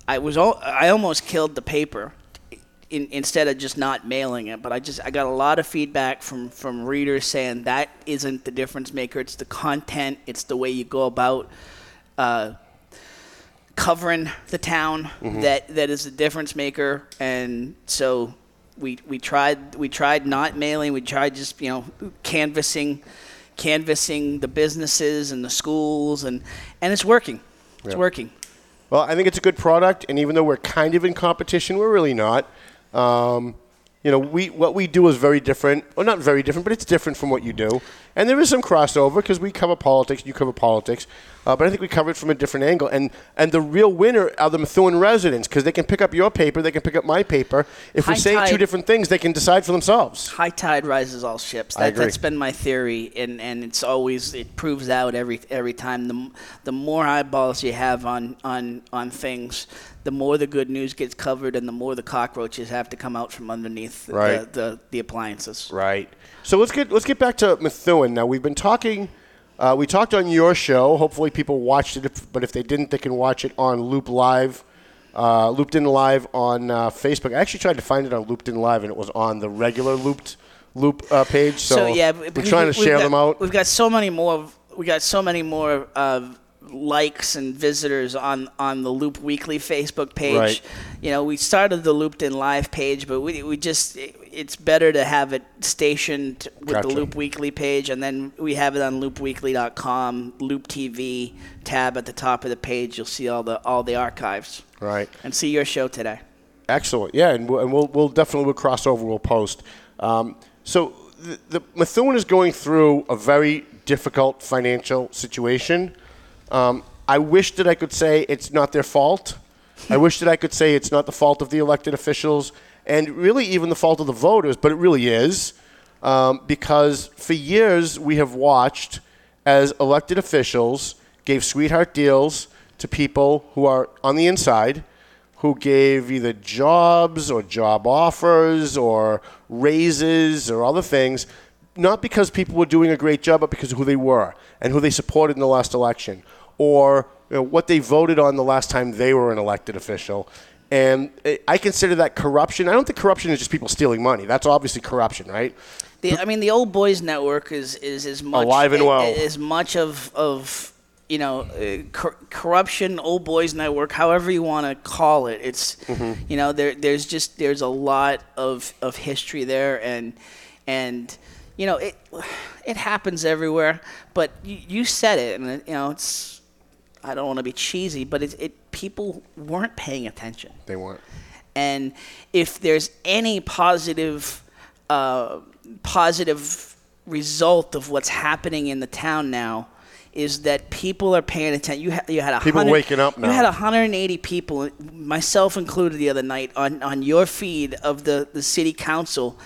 I was al- I almost killed the paper, in, instead of just not mailing it. But I just I got a lot of feedback from from readers saying that isn't the difference maker. It's the content. It's the way you go about. Uh, covering the town Mhm. that that is the difference maker and so we we tried we tried not mailing we tried just you know canvassing canvassing the businesses and the schools and and it's working it's Yeah. working Well, I think it's a good product, and even though we're kind of in competition, we're really not. Um, you know, we what we do is very different. Well, not very different, but it's different from what you do. And there is some crossover because we cover politics, you cover politics. Uh, but I think we covered it from a different angle. And and the real winner are the Methuen residents because they can pick up your paper, they can pick up my paper. If we say two different things, they can decide for themselves. high tide rises all ships I that, agree. that's been my theory and and it's always it proves out every every time the the more eyeballs you have on on on things the more the good news gets covered and the more the cockroaches have to come out from underneath the, the, the appliances Right. So let's get let's get back to Methuen. Now we've been talking. Uh, we talked on your show. Hopefully, people watched it. If, but if they didn't, they can watch it on Loop Live, uh, Looped In Live on uh, Facebook. I actually tried to find it on Looped In Live, and it was on the regular Looped Loop uh, page. So, yeah, we're trying to share got- them out. We've got so many more. We got so many more uh, likes and visitors on on the Loop Weekly Facebook page. Right. You know, we started the Looped in Live page, but we we just it- it's better to have it stationed with Gotcha. the Loop Weekly page, and then we have it on LoopWeekly.com, Loop TV tab at the top of the page. You'll see all the all the archives. Right. And see your show today. Excellent. Yeah, and we'll, and we'll, we'll definitely we'll cross over. We'll post. Um, so the, the Methuen is going through a very difficult financial situation. Um, I wish that I could say it's not their fault. I wish that I could say it's not the fault of the elected officials and really even the fault of the voters, but it really is um, because for years we have watched as elected officials gave sweetheart deals to people who are on the inside who gave either jobs or job offers or raises or other things, not because people were doing a great job, but because of who they were and who they supported in the last election or you know, what they voted on the last time they were an elected official. And I consider that corruption. I don't think corruption is just people stealing money. That's obviously corruption, right? The, I mean, the old boys network is is as much Alive and well. as much of of you know uh, cor- corruption, old boys network, however you want to call it. It's Mhm. you know there there's just there's a lot of of history there, and and you know it it happens everywhere. But you, you said it, and you know it's I don't want to be cheesy, but it, it people weren't paying attention. They weren't. And if there's any positive, uh, positive result of what's happening in the town now, is that people are paying attention. You, ha- you had a People waking up now. You had 180 people, myself included, the other night on, on your feed of the, the city council.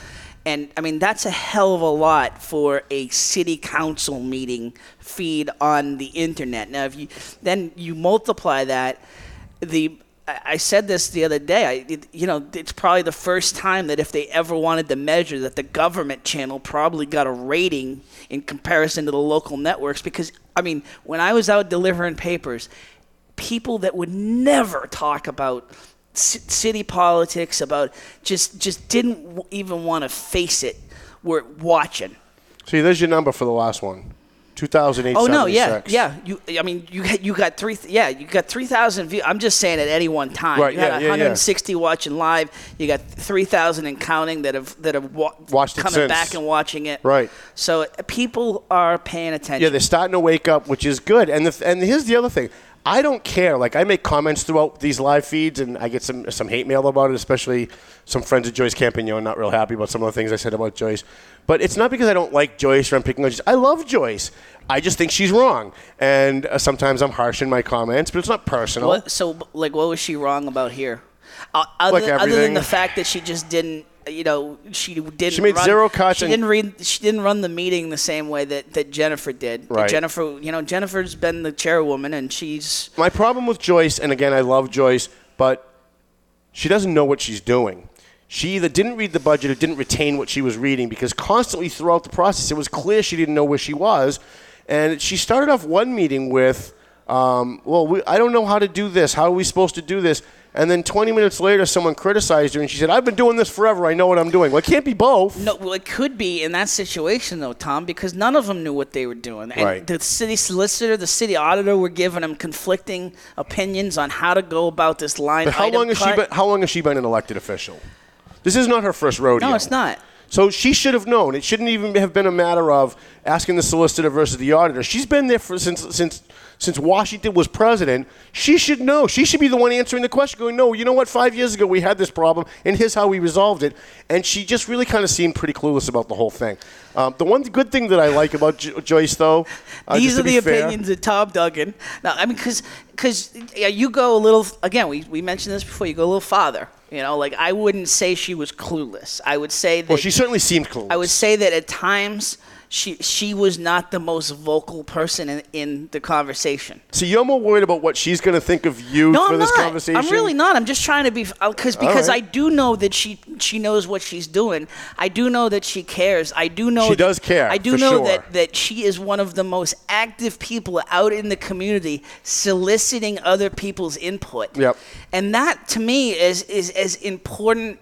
And I mean, that's a hell of a lot for a city council meeting feed on the internet. Now, if you then you multiply that, the I said this the other day. I, you know, it's probably the first time that if they ever wanted to measure that the government channel probably got a rating in comparison to the local networks. Because I mean, when I was out delivering papers, people that would never talk about city politics, about just just didn't w- even want to face it, were watching. See, there's your number for the last one. 2008 Oh no, yeah, yeah. You, I mean, you you got three, yeah, you got three thousand views. I'm just saying at any one time. Right, You had yeah, yeah, yeah. 160 watching live. You got three thousand and counting that have that have wa- Watched coming back and watching it. Right. So uh, people are paying attention. Yeah, they're starting to wake up, which is good. And the, and here's the other thing. I don't care. Like I make comments throughout these live feeds, and I get some some hate mail about it, especially some friends of Joyce Campagnone are not real happy about some of the things I said about Joyce. But it's not because I don't like Joyce or I'm picking on Joyce. I love Joyce. I just think she's wrong, and uh, sometimes I'm harsh in my comments, but it's not personal. What, so, like, what was she wrong about here? Uh, other, Like other than the fact that she just didn't, you know, she didn't. She made run, zero cuts She and- didn't read. She didn't run the meeting the same way that, that Jennifer did. That Right. Jennifer, you know, Jennifer's been the chairwoman, and she's My problem with Joyce, and again, I love Joyce, but she doesn't know what she's doing. She either didn't read the budget or didn't retain what she was reading because constantly throughout the process, it was clear she didn't know where she was. And she started off one meeting with, um, well, we, I don't know how to do this. How are we supposed to do this? And then 20 minutes later, someone criticized her and she said, I've been doing this forever. I know what I'm doing. Well, it can't be both. No, well, it could be in that situation though, Tom, because none of them knew what they were doing. And Right. the city solicitor, the city auditor were giving them conflicting opinions on how to go about this line. But how long has she been? How long has she been an elected official? This is not her first rodeo. No, it's not. So she should have known. It shouldn't even have been a matter of asking the solicitor versus the auditor. She's been there for since since since Washington was president. She should know. She should be the one answering the question, going, "No, you know what? Five years ago we had this problem, and here's how we resolved it." And she just really kind of seemed pretty clueless about the whole thing. Um, the one good thing that I like about Jo- Joyce, though, uh, These are the fair- opinions of Tom Duggan. Now, I mean, because because yeah, you go a little again. We, we mentioned this before. You go a little farther. You know, like I wouldn't say she was clueless. I would say that Well, she certainly seemed clueless. I would say that at times she she was not the most vocal person in, in the conversation. So you're more worried about what she's going to think of you No, for I'm this not. conversation. I'm really not. I'm just trying to be uh, because because right. I do know that she she knows what she's doing. I do know that she cares. I do know She that- does care, I do know sure. that that she is one of the most active people out in the community, soliciting other people's input. Yep. And that to me is is as important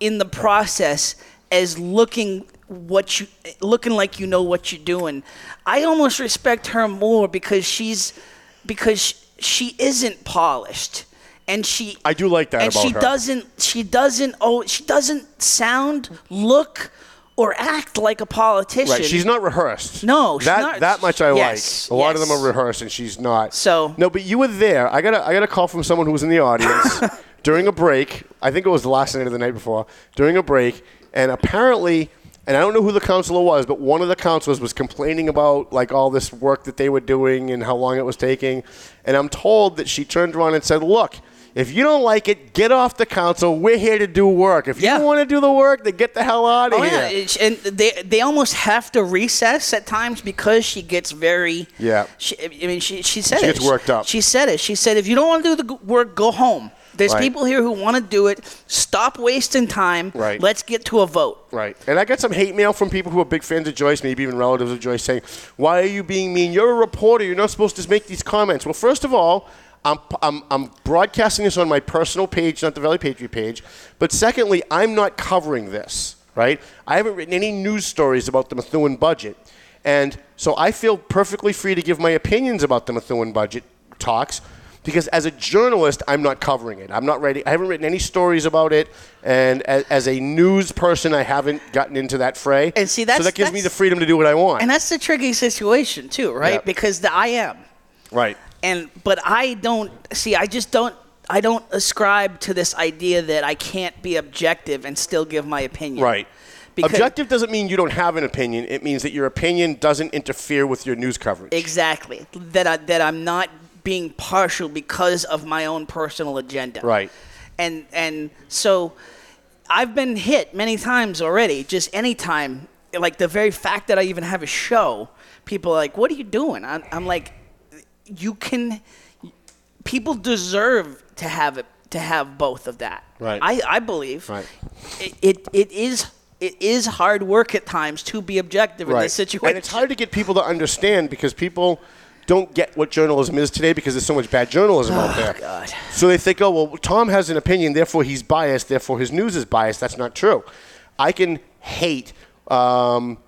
in the process as looking what you looking like you know what you're doing. I almost respect her more because she's because she isn't polished and she I do like that and about she her. doesn't she doesn't oh she doesn't sound look or act like a politician Right, she's not rehearsed. No, she's that not- that much I Yes, like. A lot of them are rehearsed, and she's not. So no, but you were there. I got a, I got a call from someone who was in the audience <laughs> during a break. I think it was the last night of the night before. During a break, and apparently, and I don't know who the counselor was, but one of the counselors was complaining about like all this work that they were doing and how long it was taking. And I'm told that she turned around and said, "Look." If you don't like it, get off the council. We're here to do work. If you don't want to do the work, then get the hell out of Oh here. yeah, and they they almost have to recess at times because she gets very. Yeah. She, I mean, she she said She it. gets worked up. She said it. She said, if you don't want to do the work, go home. There's Right. people here who want to do it. Stop wasting time. Right. Let's get to a vote. Right. And I got some hate mail from people who are big fans of Joyce, maybe even relatives of Joyce, saying, Why are you being mean? You're a reporter. You're not supposed to make these comments. Well, first of all, I'm, I'm, I'm broadcasting this on my personal page, not the Valley Patriot page. But secondly, I'm not covering this, right? I haven't written any news stories about the Methuen budget. And so I feel perfectly free to give my opinions about the Methuen budget talks because as a journalist, I'm not covering it. I'm not writing. I haven't written any stories about it, and as, as a news person, I haven't gotten into that fray. And see, that's, so that gives me the freedom to do what I want. And that's the tricky situation too, right? Yeah. Because the I am. right. and but I don't see. I just don't. I don't ascribe to this idea that I can't be objective and still give my opinion. Right. Because- Objective doesn't mean you don't have an opinion. It means that your opinion doesn't interfere with your news coverage. Exactly. That I, that I'm not being partial because of my own personal agenda. Right. And and so I've been hit many times already. Just any time, like the very fact that I even have a show, people are like, "What are you doing?" I'm, I'm like, "You can." People deserve to have it to have both of that. Right. I, I believe. Right. It, it it is it is hard work at times to be objective in this situation. And it's hard to get people to understand because people don't get what journalism is today because there's so much bad journalism out there. Oh, God. So they think, oh, well, Tom has an opinion, therefore he's biased, therefore his news is biased. That's not true. I can hate, um,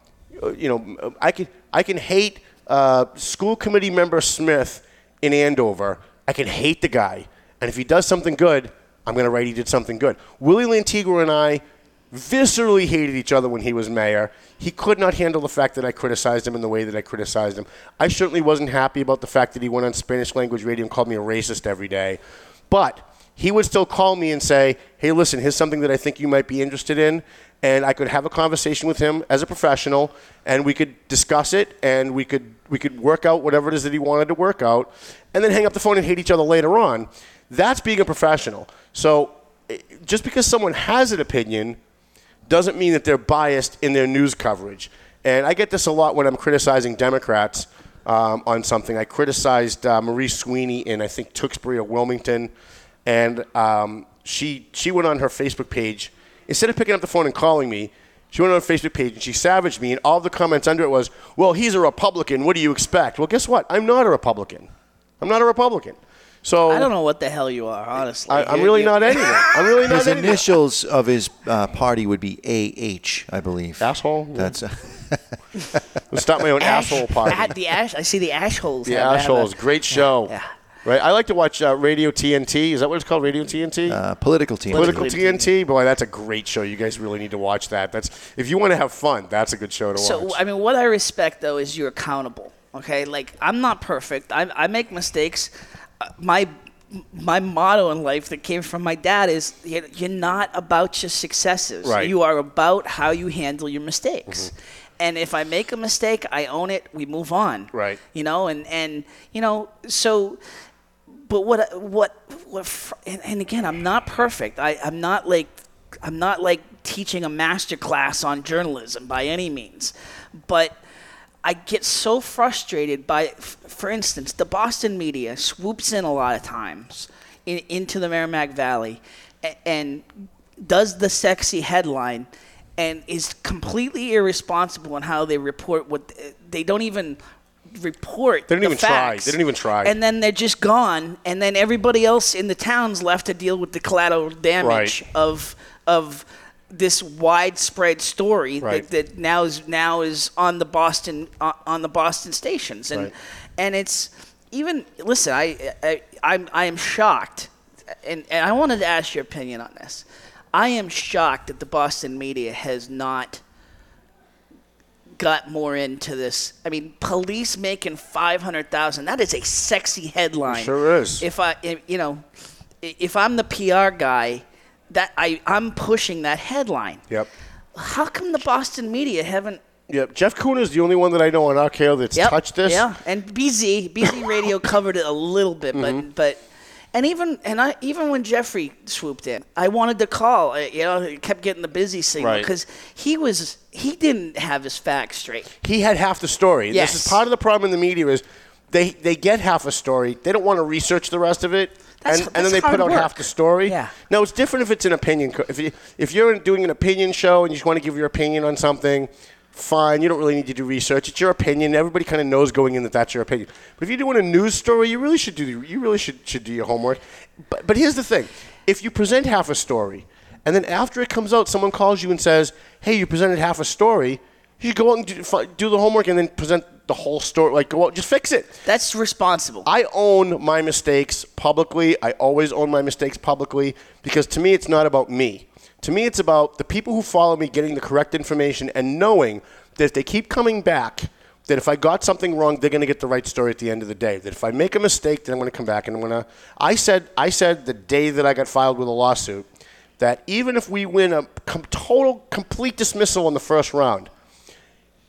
you know, I can I can hate uh, school committee member Smith in Andover. I can hate the guy, and if he does something good, I'm going to write he did something good. Willie Lantigua and I viscerally hated each other when he was mayor. He could not handle the fact that I criticized him in the way that I criticized him. I certainly wasn't happy about the fact that he went on Spanish language radio and called me a racist every day. But he would still call me and say, hey, listen, here's something that I think you might be interested in. And I could have a conversation with him as a professional, and we could discuss it, and we could we could work out whatever it is that he wanted to work out, and then hang up the phone and hate each other later on. That's being a professional. So eh, just because someone has an opinion doesn't mean that they're biased in their news coverage. And I get this a lot when I'm criticizing Democrats um, on something. I criticized uh, Marie Sweeney in, I think, Tewksbury or Wilmington. And um, she, she went on her Facebook page. Instead of picking up the phone and calling me, she went on her Facebook page and she savaged me. And all the comments under it was, well, he's a Republican. What do you expect? Well, guess what? I'm not a Republican. I'm not a Republican. So I don't know what the hell you are, honestly. I, I'm really you- not anything. I'm really <laughs> not His anything. initials of his uh, party would be AH, I believe. Asshole. That's. <laughs> Uh, Let's start my own Ash, asshole party. At the ash, I see the ash holes. The have- have Assholes, great show. Yeah. Right, I like to watch uh, Radio TNT. Is that what it's called, Radio TNT? uh, political TNT. Political TNT. Boy, that's a great show. You guys really need to watch that. That's if you want to have fun, that's a good show to So watch. So, I mean, what I respect though is you're accountable. Okay, like I'm not perfect. I, I make mistakes. My my motto in life that came from my dad is you're you're not about your successes. Right. You are about how you handle your mistakes. Mm-hmm. And if I make a mistake, I own it. We move on. Right. You know, and and you know, so but what what what and, and again i'm not perfect I, i'm not like i'm not like teaching a master class on journalism by any means but i get so frustrated by f- for instance the boston media swoops in a lot of times in, into the merrimack valley and, and does the sexy headline and is completely irresponsible in how they report what they don't even report They don't the even try. They don't even try. and then they're just gone and then everybody else in the town's left to deal with the collateral damage Right. of of this widespread story Right. that, that now is now is on the Boston uh, on the Boston stations and Right. and it's even listen I, I I'm I am shocked and, and I wanted to ask your opinion on this I am shocked that the Boston media has not got more into this. I mean, police making five hundred thousand. That is a sexy headline. Sure is. If I, if, you know, if I'm the PR guy, that I I'm pushing that headline. yep. How come the Boston media haven't? Yep. Jeff Kuhner is the only one that I know on RKO that's Yep, touched this. Yeah, and BZ BZ <laughs> Radio covered it a little bit, but Mm-hmm. but. And even and I even when Jeffrey swooped in, I wanted to call. uh, You know, he kept getting the busy signal Right. because he was he didn't have his facts straight. He had half the story. Yes. This is part of the problem in the media is they they get half a story. They don't want to research the rest of it. That's- and, and then they put out work. half the story. Yeah. No, it's different if it's an opinion. co- If you if you're doing an opinion show and you just want to give your opinion on something, fine. You don't really need to do research. It's your opinion. Everybody kind of knows going in that that's your opinion. But if you're doing a news story, you really should do you really should should do your homework. But but here's the thing: if you present half a story, and then after it comes out, someone calls you and says, "Hey, you presented half a story." You should go out and do, do the homework and then present the whole story. Like, well, just fix it. That's responsible. I own my mistakes publicly. I always own my mistakes publicly because to me, it's not about me. To me, it's about the people who follow me getting the correct information and knowing that if they keep coming back, that if I got something wrong, they're going to get the right story at the end of the day. That if I make a mistake, then I'm going to come back and I'm going to. I said, I said the day that I got filed with a lawsuit that even if we win a com- total, complete dismissal in the first round,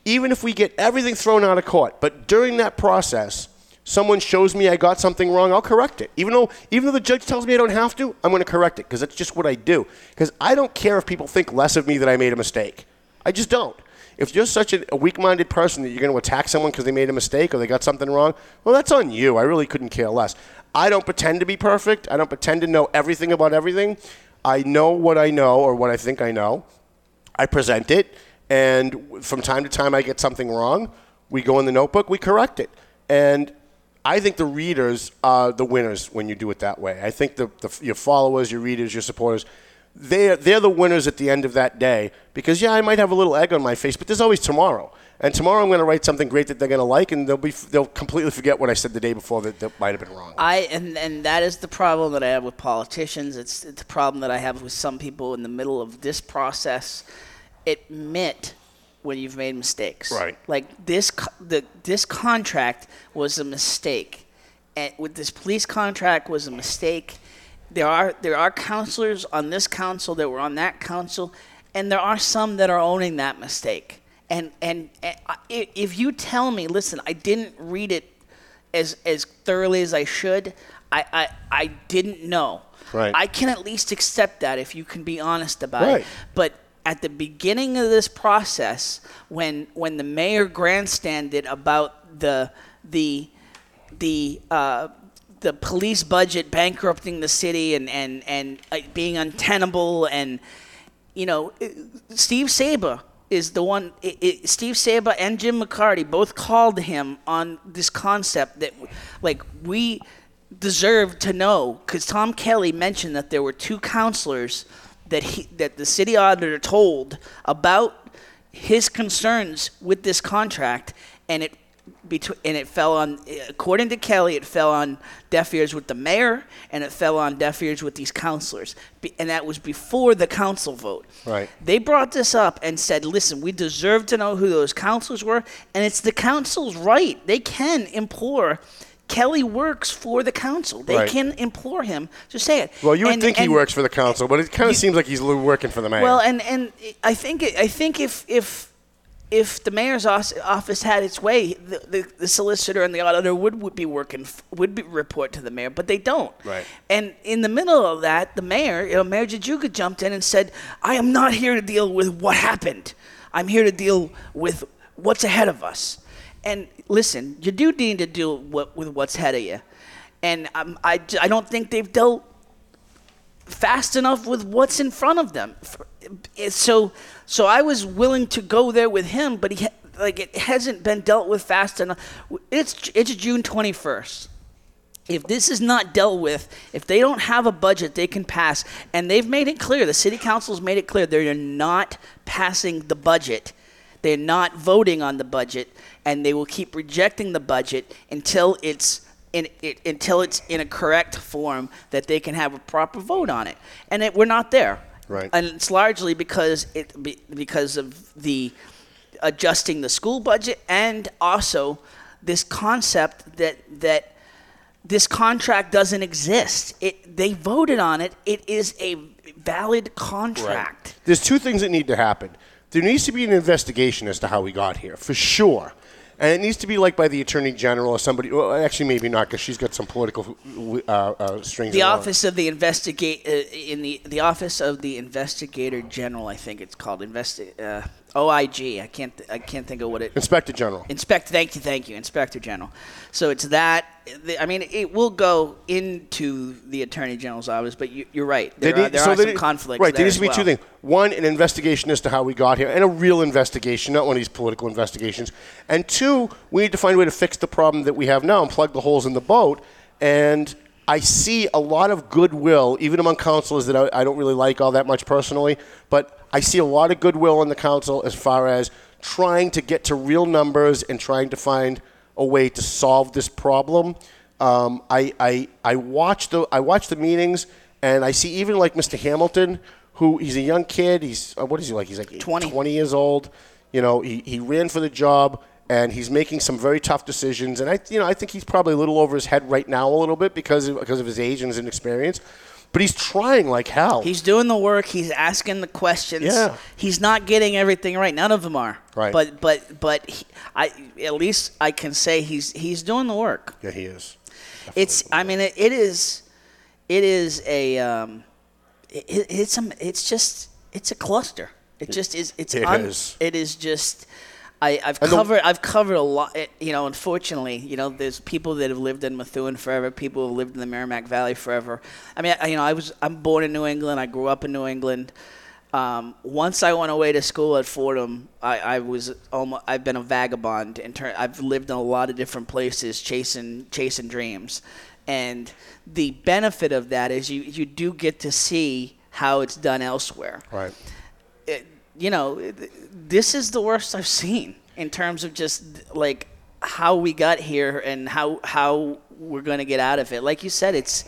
even if we get everything thrown out of court, but during that process, someone shows me I got something wrong, I'll correct it. Even though, even though the judge tells me I don't have to, I'm going to correct it because that's just what I do. Because I don't care if people think less of me that I made a mistake. I just don't. If you're such a, weak-minded person that you're going to attack someone because they made a mistake or they got something wrong, well, that's on you. I really couldn't care less. I don't pretend to be perfect. I don't pretend to know everything about everything. I know what I know or what I think I know. I present it, and from time to time I get something wrong. We go in the notebook, we correct it. And I think the readers are the winners when you do it that way. I think the, the, your followers, your readers, your supporters, they're they're the winners at the end of that day because yeah, I might have a little egg on my face, but there's always tomorrow. And tomorrow I'm going to write something great that they're going to like, and they'll be they'll completely forget what I said the day before that, that might have been wrong. I and and that is the problem that I have with politicians. It's, it's the problem that I have with some people in the middle of this process. Admit when you've made mistakes. Right. Like this, co- the this contract was a mistake, and with this police contract was a mistake. There are there are counselors on this council that were on that council, and there are some that are owning that mistake. And and, and I- i- if you tell me, listen, I didn't read it as as thoroughly as I should. I I, I didn't know. Right. I can at least accept that if you can be honest about Right. it. But at the beginning of this process, when when the mayor grandstanded about the the the uh, the police budget bankrupting the city and and and uh, being untenable and you know Steve Saba is the one i i Steve Saba and Jim McCarty both called him on this concept that like we deserve to know because Tom Kelly mentioned that there were two counselors that he that the city auditor told about his concerns with this contract and it between and it fell on according to Kelly it fell on deaf ears with the mayor and it fell on deaf ears with these counselors. And that was before the council vote. Right. they brought this up and said listen we deserve to know who those counselors were and it's the council's right. They can implore Kelly works for the council. They Right. can implore him to say it. Well, you would And- think he works for the council, but it kind of seems like he's working for the mayor. well, and and I think I think if if if the mayor's office had its way, the, the, the solicitor and the auditor would, would be working would be report to the mayor, but they don't. Right. And in the middle of that, the mayor, you know, Mayor Jajuga jumped in and said, "I am not here to deal with what happened. I'm here to deal with what's ahead of us." And listen, you do need to deal with what's ahead of you. And um, I, I don't think they've dealt fast enough with what's in front of them. So, so I was willing to go there with him, but he like it hasn't been dealt with fast enough. It's it's June twenty first. If this is not dealt with, if they don't have a budget they can pass, and they've made it clear, the city council's made it clear they're not passing the budget. They're not voting on the budget, and they will keep rejecting the budget until it's in it, until it's in a correct form that they can have a proper vote on it. And it, we're not there. Right. And it's largely because it because of the adjusting the school budget and also this concept that that this contract doesn't exist. It they voted on it. It is a valid contract. There's two things that need to happen. There needs to be an investigation as to how we got here, for sure. And it needs to be like by the attorney general or somebody. Well, actually, maybe not, because she's got some political uh, uh, strings. The along. office of the investigate uh, in the the office of the investigator general, I think it's called investi- uh, OIG. I can't th- I can't think of what it. Inspector General. Inspect. Thank you, thank you, Inspector General. So it's that. the- I mean, it will go into the Attorney General's office, but you, you're right. There They are, need- there so are some need- conflicts. Right, there there needs to be well. two things. One, an investigation as to how we got here, and a real investigation, not one of these political investigations. And two, we need to find a way to fix the problem that we have now and plug the holes in the boat. And I see a lot of goodwill, even among councilors that I, I don't really like all that much personally, but I see a lot of goodwill in the council as far as trying to get to real numbers and trying to find a way to solve this problem. Um, I, I, I watch the I watch the meetings and I see even like Mr. Hamilton, who he's a young kid. He's uh, what is he like? He's like 20. 20 years old. You know, he, he ran for the job and he's making some very tough decisions. And I you know I think he's probably a little over his head right now a little bit because of, because of his age and his inexperience. But he's trying like hell. He's doing the work. He's asking the questions. Yeah. He's not getting everything right. None of them are. Right. But but but he, I at least I can say he's he's doing the work. yeah, he is. It's I mean it, it is it is a um, it, it's a, it's just it's a cluster. It just is. It's It un- is. It is just. I, the- covered. I've covered a lot. You know, unfortunately, you know, there's people that have lived in Methuen forever. People who have lived in the Merrimack Valley forever. I mean, I, you know, I was. I'm born in New England. I grew up in New England. Um, once I went away to school at Fordham, I, I was almost. I've been a vagabond. In turn, I've lived in a lot of different places, chasing chasing dreams, and the benefit of that is you you do get to see how it's done elsewhere. Right. You know, this is the worst I've seen in terms of just like how we got here and how how we're going to get out of it. Like you said, it's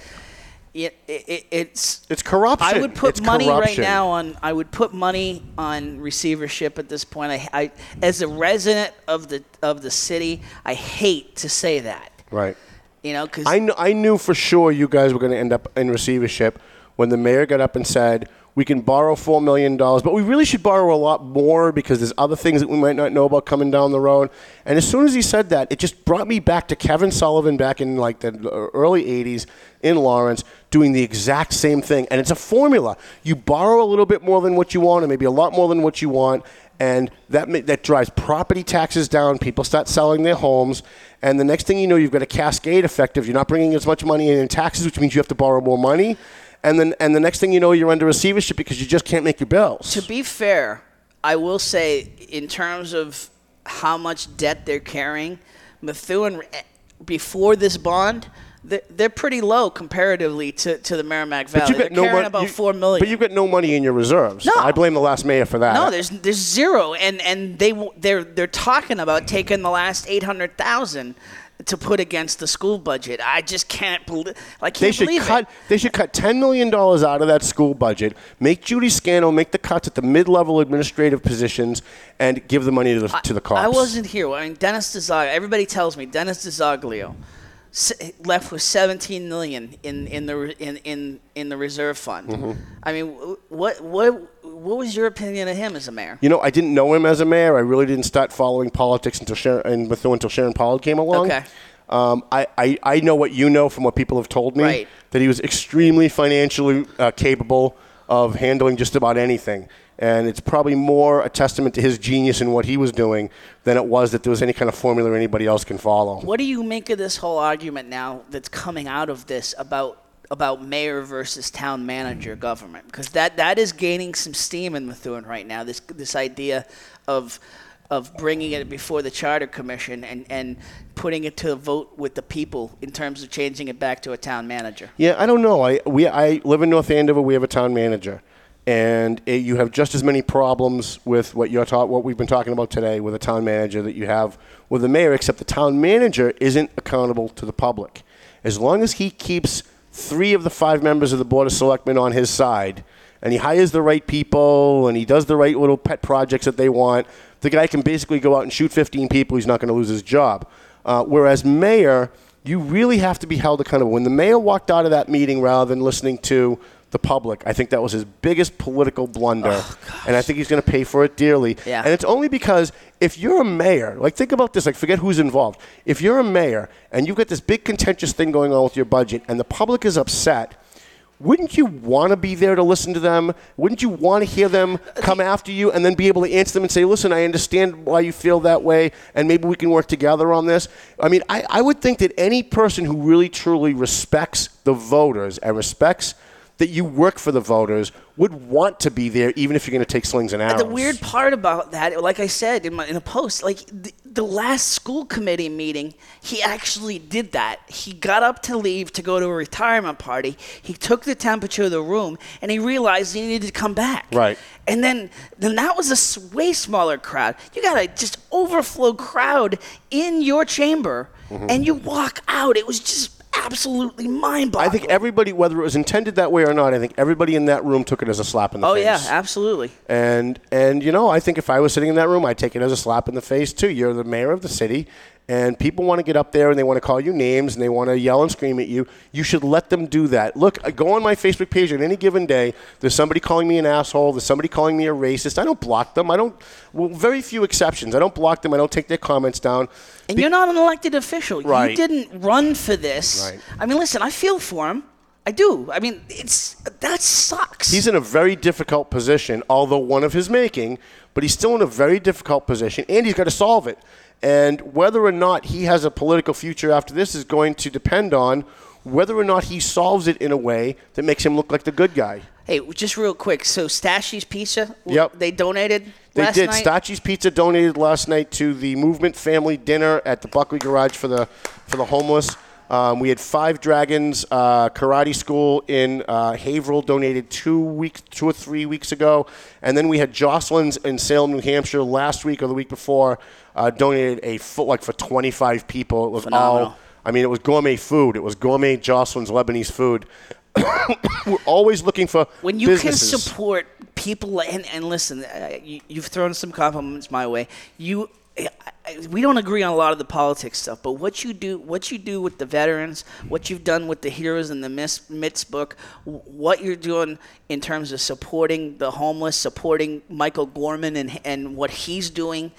it, it, it's It's corruption. I would put It's money corruption. right now on. I would put money on receivership at this point. I, I, as a resident of the of the city, I hate to say that. Right. You know, because I, kn- I knew for sure you guys were going to end up in receivership when the mayor got up and said, we can borrow $4 million, but we really should borrow a lot more because there's other things that we might not know about coming down the road. And as soon as he said that, it just brought me back to Kevin Sullivan back in like the early 80s in Lawrence doing the exact same thing. And it's a formula. You borrow a little bit more than what you want, and maybe a lot more than what you want, and that that drives property taxes down. People start selling their homes, and the next thing you know, you've got a cascade effect of you're not bringing as much money in in taxes, which means you have to borrow more money, and then and the next thing you know, you're under receivership because you just can't make your bills. to be fair, I will say in terms of how much debt they're carrying, Methuen eh, before this bond. They're, they're pretty low comparatively to, to the Merrimack Valley. But you've They're got no carrying mon- about you- four million. But you've got no money in your reserves. No. I blame the last mayor for that. No, there's there's zero, and and they they're they're talking about taking the last eight hundred thousand to put against the school budget. I just can't believe. I can't They should believe cut. it. They should cut ten million dollars out of that school budget. Make Judy Scannell make the cuts at the mid-level administrative positions, and give the money to the to the cops. I wasn't here. I mean, Dennis DiZoglio. Everybody tells me Dennis DiZoglio s- left with 17 million in in the in in, in the reserve fund. Mhm. I mean, what what what was your opinion of him as a mayor? You know, I didn't know him as a mayor. I really didn't start following politics until Sharon, until Sharon Pollard came along. Okay. Um, I, I, I know what you know from what people have told me. Right. That he was extremely financially uh, capable of handling just about anything. And it's probably more a testament to his genius in what he was doing than it was that there was any kind of formula anybody else can follow. What do you make of this whole argument now that's coming out of this about about mayor versus town manager government? Because that, that is gaining some steam in Methuen right now. This this idea of of bringing it before the charter commission and, and putting it to a vote with the people in terms of changing it back to a town manager. Yeah, I don't know. I we I live in North Andover. We have a town manager, and uh you have just as many problems with what you're ta- what we've been talking about today with a town manager that you have with the mayor. Except the town manager isn't accountable to the public. As long as he keeps three of the five members of the board of selectmen on his side, and he hires the right people, and he does the right little pet projects that they want, the guy can basically go out and shoot 15 people. He's not going to lose his job. Uh, whereas mayor you really have to be held accountable. When the mayor walked out of that meeting rather than listening to the public, I think that was his biggest political blunder. Oh, and I think he's going to pay for it dearly. Yeah. And it's only because if you're a mayor, like think about this, like forget who's involved. If you're a mayor and you've got this big contentious thing going on with your budget and the public is upset, wouldn't you want to be there to listen to them? Wouldn't you want to hear them uh, come after you and then be able to answer them and say, listen, I understand why you feel that way, and maybe we can work together on this? I mean, I, I would think that any person who really truly respects the voters and respects that you work for the voters would want to be there, even if you're going to take slings and arrows. The weird part about that, like I said in, my, in a post, like the, the last school committee meeting, he actually did that. He got up to leave to go to a retirement party. He took the temperature of the room, and he realized he needed to come back. Right. And then, then that was a way smaller crowd. You got a just overflow crowd in your chamber, Mhm. and you walk out. It was just absolutely mind-boggling. I think everybody, whether it was intended that way or not, I think everybody in that room took it as a slap in the Oh face. Oh yeah, absolutely. And and you know, I think if I was sitting in that room, I'd take it as a slap in the face too. You're the mayor of the city, and people want to get up there and they want to call you names and they want to yell and scream at you. You should let them do that. Look, I go on my Facebook page on any given day. There's somebody calling me an asshole. There's somebody calling me a racist. I don't block them. I don't. Well, very few exceptions. I don't block them. I don't take their comments down. And you're not an elected official. Right. You didn't run for this. Right. I mean, listen, I feel for him. I do. I mean, it's that sucks. He's in a very difficult position, although one of his making, but he's still in a very difficult position, and he's got to solve it. And whether or not he has a political future after this is going to depend on whether or not he solves it in a way that makes him look like the good guy. Hey, just real quick. So Stashy's Pizza, Yep. they donated They did. night. Stachy's Pizza donated last night to the Movement Family Dinner at the Buckley Garage for the for the homeless. Um, we had Five Dragons uh, Karate School in uh, Haverhill donated two weeks, two or three weeks ago, and then we had Jocelyn's in Salem, New Hampshire last week or the week before uh, donated a foot like for 25 people. It was Phenomenal. all. I mean, it was gourmet food. It was gourmet Jocelyn's Lebanese food. <coughs> We're always looking for when you businesses. can support people and, and listen uh, you, you've thrown some compliments my way you we don't agree on a lot of the politics stuff but what you do what you do with the veterans what you've done with the heroes in the mitts book what you're doing in terms of supporting the homeless supporting michael gorman and, and what he's doing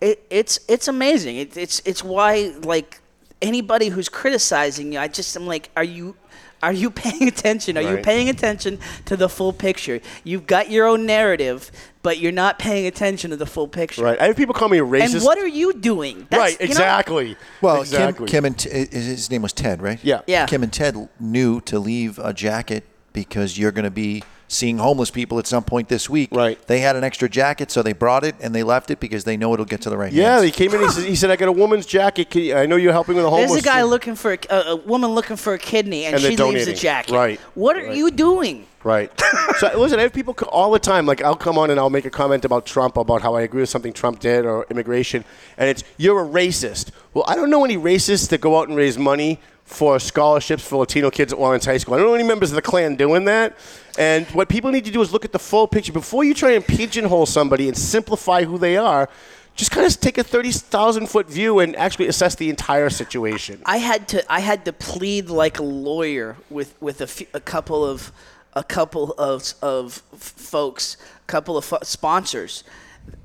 it, it's it's amazing. It, it's it's why like anybody who's criticizing you i just am like are you are you paying <laughs> attention? Are you paying attention to the full picture? You've got your own narrative, but you're not paying attention to the full picture. Right. I have people call me a racist. And what are you doing? That's- right. you know- Exactly. Well, exactly. Kim, Kim and T- i- his name was Ted, right? Yeah. Yeah. Kim and Ted knew to leave a jacket because you're going to be seeing homeless people at some point this week. Right. They had an extra jacket, so they brought it and they left it because they know it'll get to the right Yeah, hands. he came in. He said, "He said I got a woman's jacket. Can you, I know you're helping with a homeless." There's a guy thing." looking for a, a, a woman looking for a kidney, and, And she leaves the donating. jacket. Right. What are Right. you doing? Right. <laughs> so listen, I have people all the time. Like I'll come on and I'll make a comment about Trump about how I agree with something Trump did or immigration, and it's you're a racist. Well, I don't know any racists that go out and raise money for scholarships for Latino kids at Lawrence High School. I don't know any members of the Klan doing that. And what people need to do is look at the full picture before you try and pigeonhole somebody and simplify who they are. Just kind of take a thirty thousand foot view and actually assess the entire situation. I had to I had to plead like a lawyer with with a, a couple of a couple of of folks, a couple of fo- sponsors.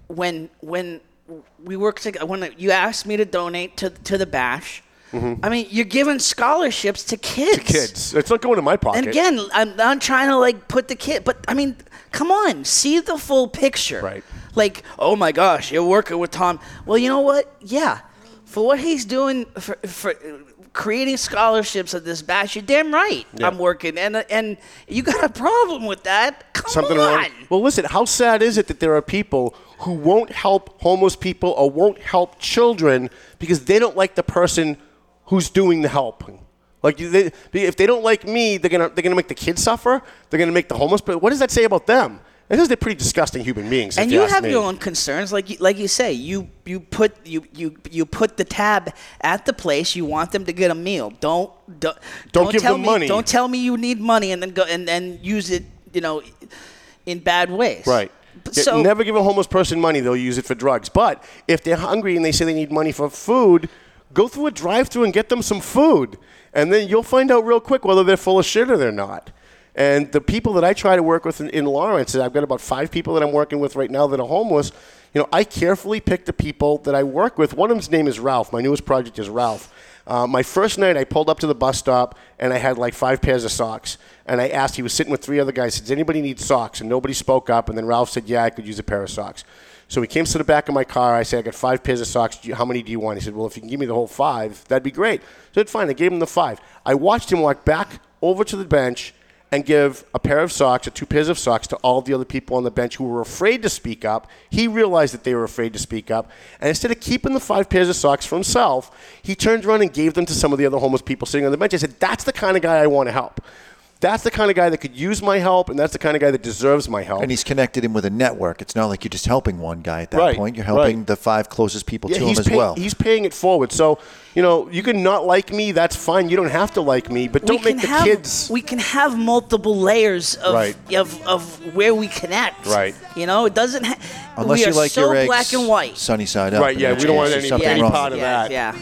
When when we worked together, when you asked me to donate to to the bash, I mean you're giving scholarships to kids. Mm-hmm. Kids, it's not going to my pocket. And again, I'm not trying to like put the kid, but I mean, come on, see the full picture. Right. Like, oh my gosh, you're working with Tom. Well, you know what? Yeah, for what he's doing for, for creating scholarships at this bash, you're damn right. Yeah. I'm working, and uh, and you got a problem with that? Come something on. wrong. Well, listen, how sad is it that there are people who won't help homeless people or won't help children because they don't like the person who's doing the helping? Like they, if they don't like me, they're gonna they're gonna make the kids suffer. They're gonna make the homeless. But what does that say about them? It says they're pretty disgusting human beings. if and you ask have me. your own concerns, like you, like you say, you you put you, you you put the tab at the place. You want them to get a meal. Don't don't, Don't give tell them me, money. Don't tell me you need money and then go and then use it, you know, in bad ways. Right. So never give a homeless person money; they'll use it for drugs. But if they're hungry and they say they need money for food, go through a drive-through and get them some food, and then you'll find out real quick whether they're full of shit or they're not. And the people that I try to work with in, in Lawrence, I've got about five people that I'm working with right now that are homeless. You know, I carefully pick the people that I work with. One of them's name is Ralph. My newest project is Ralph. Uh, my first night, I pulled up to the bus stop and I had like five pairs of socks. And I asked, he was sitting with three other guys, Does anybody need socks? And nobody spoke up. And then Ralph said, Yeah, I could use a pair of socks. So he came to the back of my car. I said, I got five pairs of socks. How many do you want? He said, Well, if you can give me the whole five, that'd be great. So I said, Fine. I gave him the five. I watched him walk back over to the bench and give a pair of socks or two pairs of socks to all the other people on the bench who were afraid to speak up. He realized that they were afraid to speak up. And instead of keeping the five pairs of socks for himself, he turned around and gave them to some of the other homeless people sitting on the bench. I said, That's the kind of guy I want to help. That's the kind of guy that could use my help, and that's the kind of guy that deserves my help. And he's connected him with a network. It's not like you're just helping one guy at that Right, point. You're helping right. the five closest people to him as pay- well. He's paying it forward. So, you know, you can not like me. That's fine. You don't have to like me, but don't make the have kids. we can have multiple layers of Right. of, of where we connect. Right. You know, it doesn't. Ha- Unless we you are like so your eggs black and white. sunny side up. Right, yeah, we don't want any- any wrong. part of yeah, that. Yeah.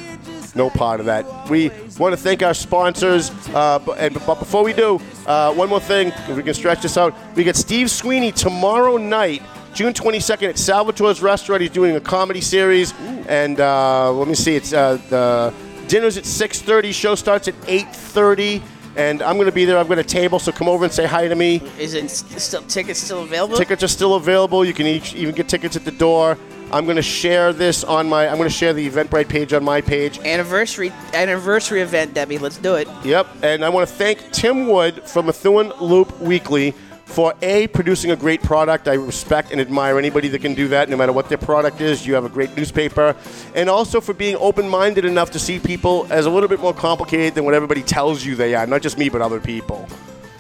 no part of that. We want to thank our sponsors, uh, but, and, but before we do, uh, one more thing, if we can stretch this out, we get Steve Sweeney tomorrow night, June 22nd at Salvatore's Restaurant. He's doing a comedy series, and uh, let me see, it's uh, the dinner's at 6:30, show starts at 8:30. And I'm going to be there. I've got a table, so come over and say hi to me. Is it still tickets still available? Tickets are still available. You can each, even get tickets at the door. I'm going to share this on my. I'm going to share the Eventbrite page on my page. Anniversary anniversary event, Debbie. Let's do it. Yep, and I want to thank Tim Wood from Methuen Loop Weekly for A, producing a great product. I respect and admire anybody that can do that, no matter what their product is. You have a great newspaper. And also for being open minded enough to see people as a little bit more complicated than what everybody tells you they are, not just me, but other people.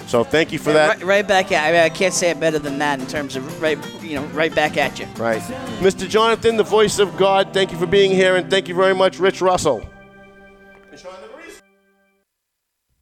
So thank you for that. Right, right back at. I, mean, I can't say it better than that in terms of right, you know, right back at you. Right. Mr. Jonathan, the voice of God, thank you for being here, and thank you very much, Rich Russell.